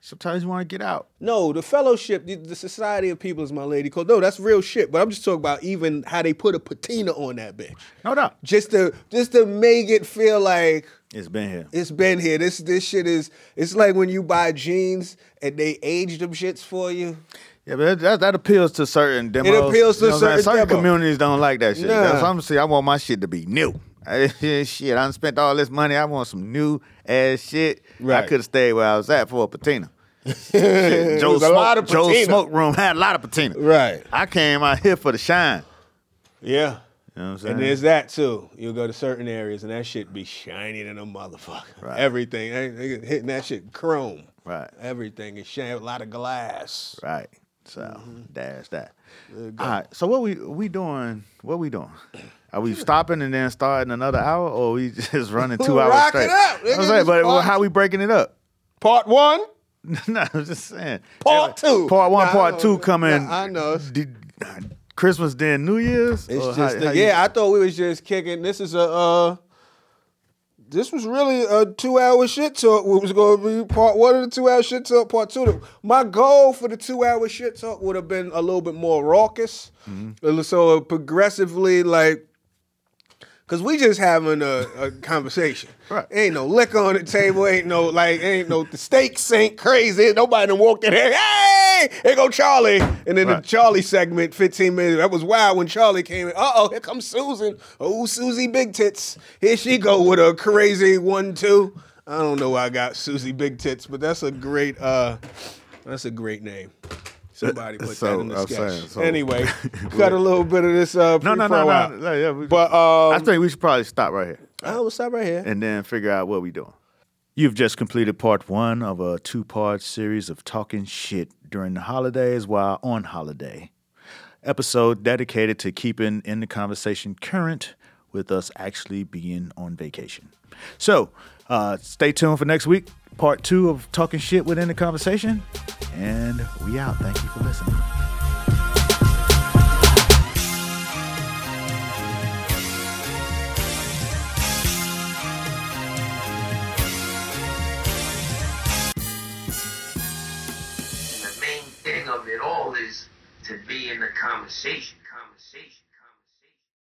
Sometimes you want to get out. No, the fellowship, the, the society of people is my lady code. No, that's real shit. But I'm just talking about even how they put a patina on that bitch, No doubt. just to just to make it feel like It's been here. It's been here. This this shit is. It's like when you buy jeans and they age them shits for you. Yeah, but that, that, appeals to certain demos. It appeals to You know what I'm saying? certain certain demo. communities don't like that shit. Nah. That's what I'm saying. I want my shit to be new. shit, I spent all this money. I want some new ass shit. I could have stayed where I was at for a patina. Shit, Joe's, a smoke, lot of Joe's patina. smoke room had a lot of patina. Right. I came out here for the shine. Yeah. You know what I'm saying? And there's that too. You'll go to certain areas and that shit be shiny than a motherfucker. Right. Everything. They, they hitting that shit chrome. Right. Everything is shiny. A lot of glass. Right. So Mm-hmm. there's that. All right. So what we we doing? What we doing? Are we stopping and then starting another hour, or we just running two hours Rock straight? it up. I'm saying, but rock- how we breaking it up? Part one. no, I'm just saying. Part two. Part one, I part two coming. Nah, I know. Did, Christmas then New Year's. It's just how- the- how you- yeah. I thought we was just kicking. This is a. uh This was really a two-hour shit talk. It was going to be part one of the two-hour shit talk. Part two. My goal for the two-hour shit talk would have been a little bit more raucous, Mm-hmm. so progressively like. Cause we just having a, a conversation. Right. Ain't no liquor on the table. Ain't no like. Ain't no the stakes ain't crazy. Nobody done walked in here. Hey, here go Charlie. And then Right. the Charlie segment, 15 minutes. That was wild when Charlie came in. Uh oh, here comes Susan. Oh, Susie Big Tits. Here she go with a crazy one two. I don't know why I got Susie Big Tits, but that's a great. uh That's a great name. Somebody put So, that in the I'm sketch. saying, so- anyway, got a little bit of this. Uh, No, no, no, no. no, yeah, we- But um, I think we should probably stop right here I will stop right here. and then figure out what we doing. You've just completed part one of a two-part series of talking shit during the holidays while on holiday. Episode dedicated to keeping in the conversation current with us actually being on vacation. So, uh, stay tuned for next week, part two of talking shit within the conversation, and we out. Thank you for listening. And the main thing of it all is to be in the. Conversation.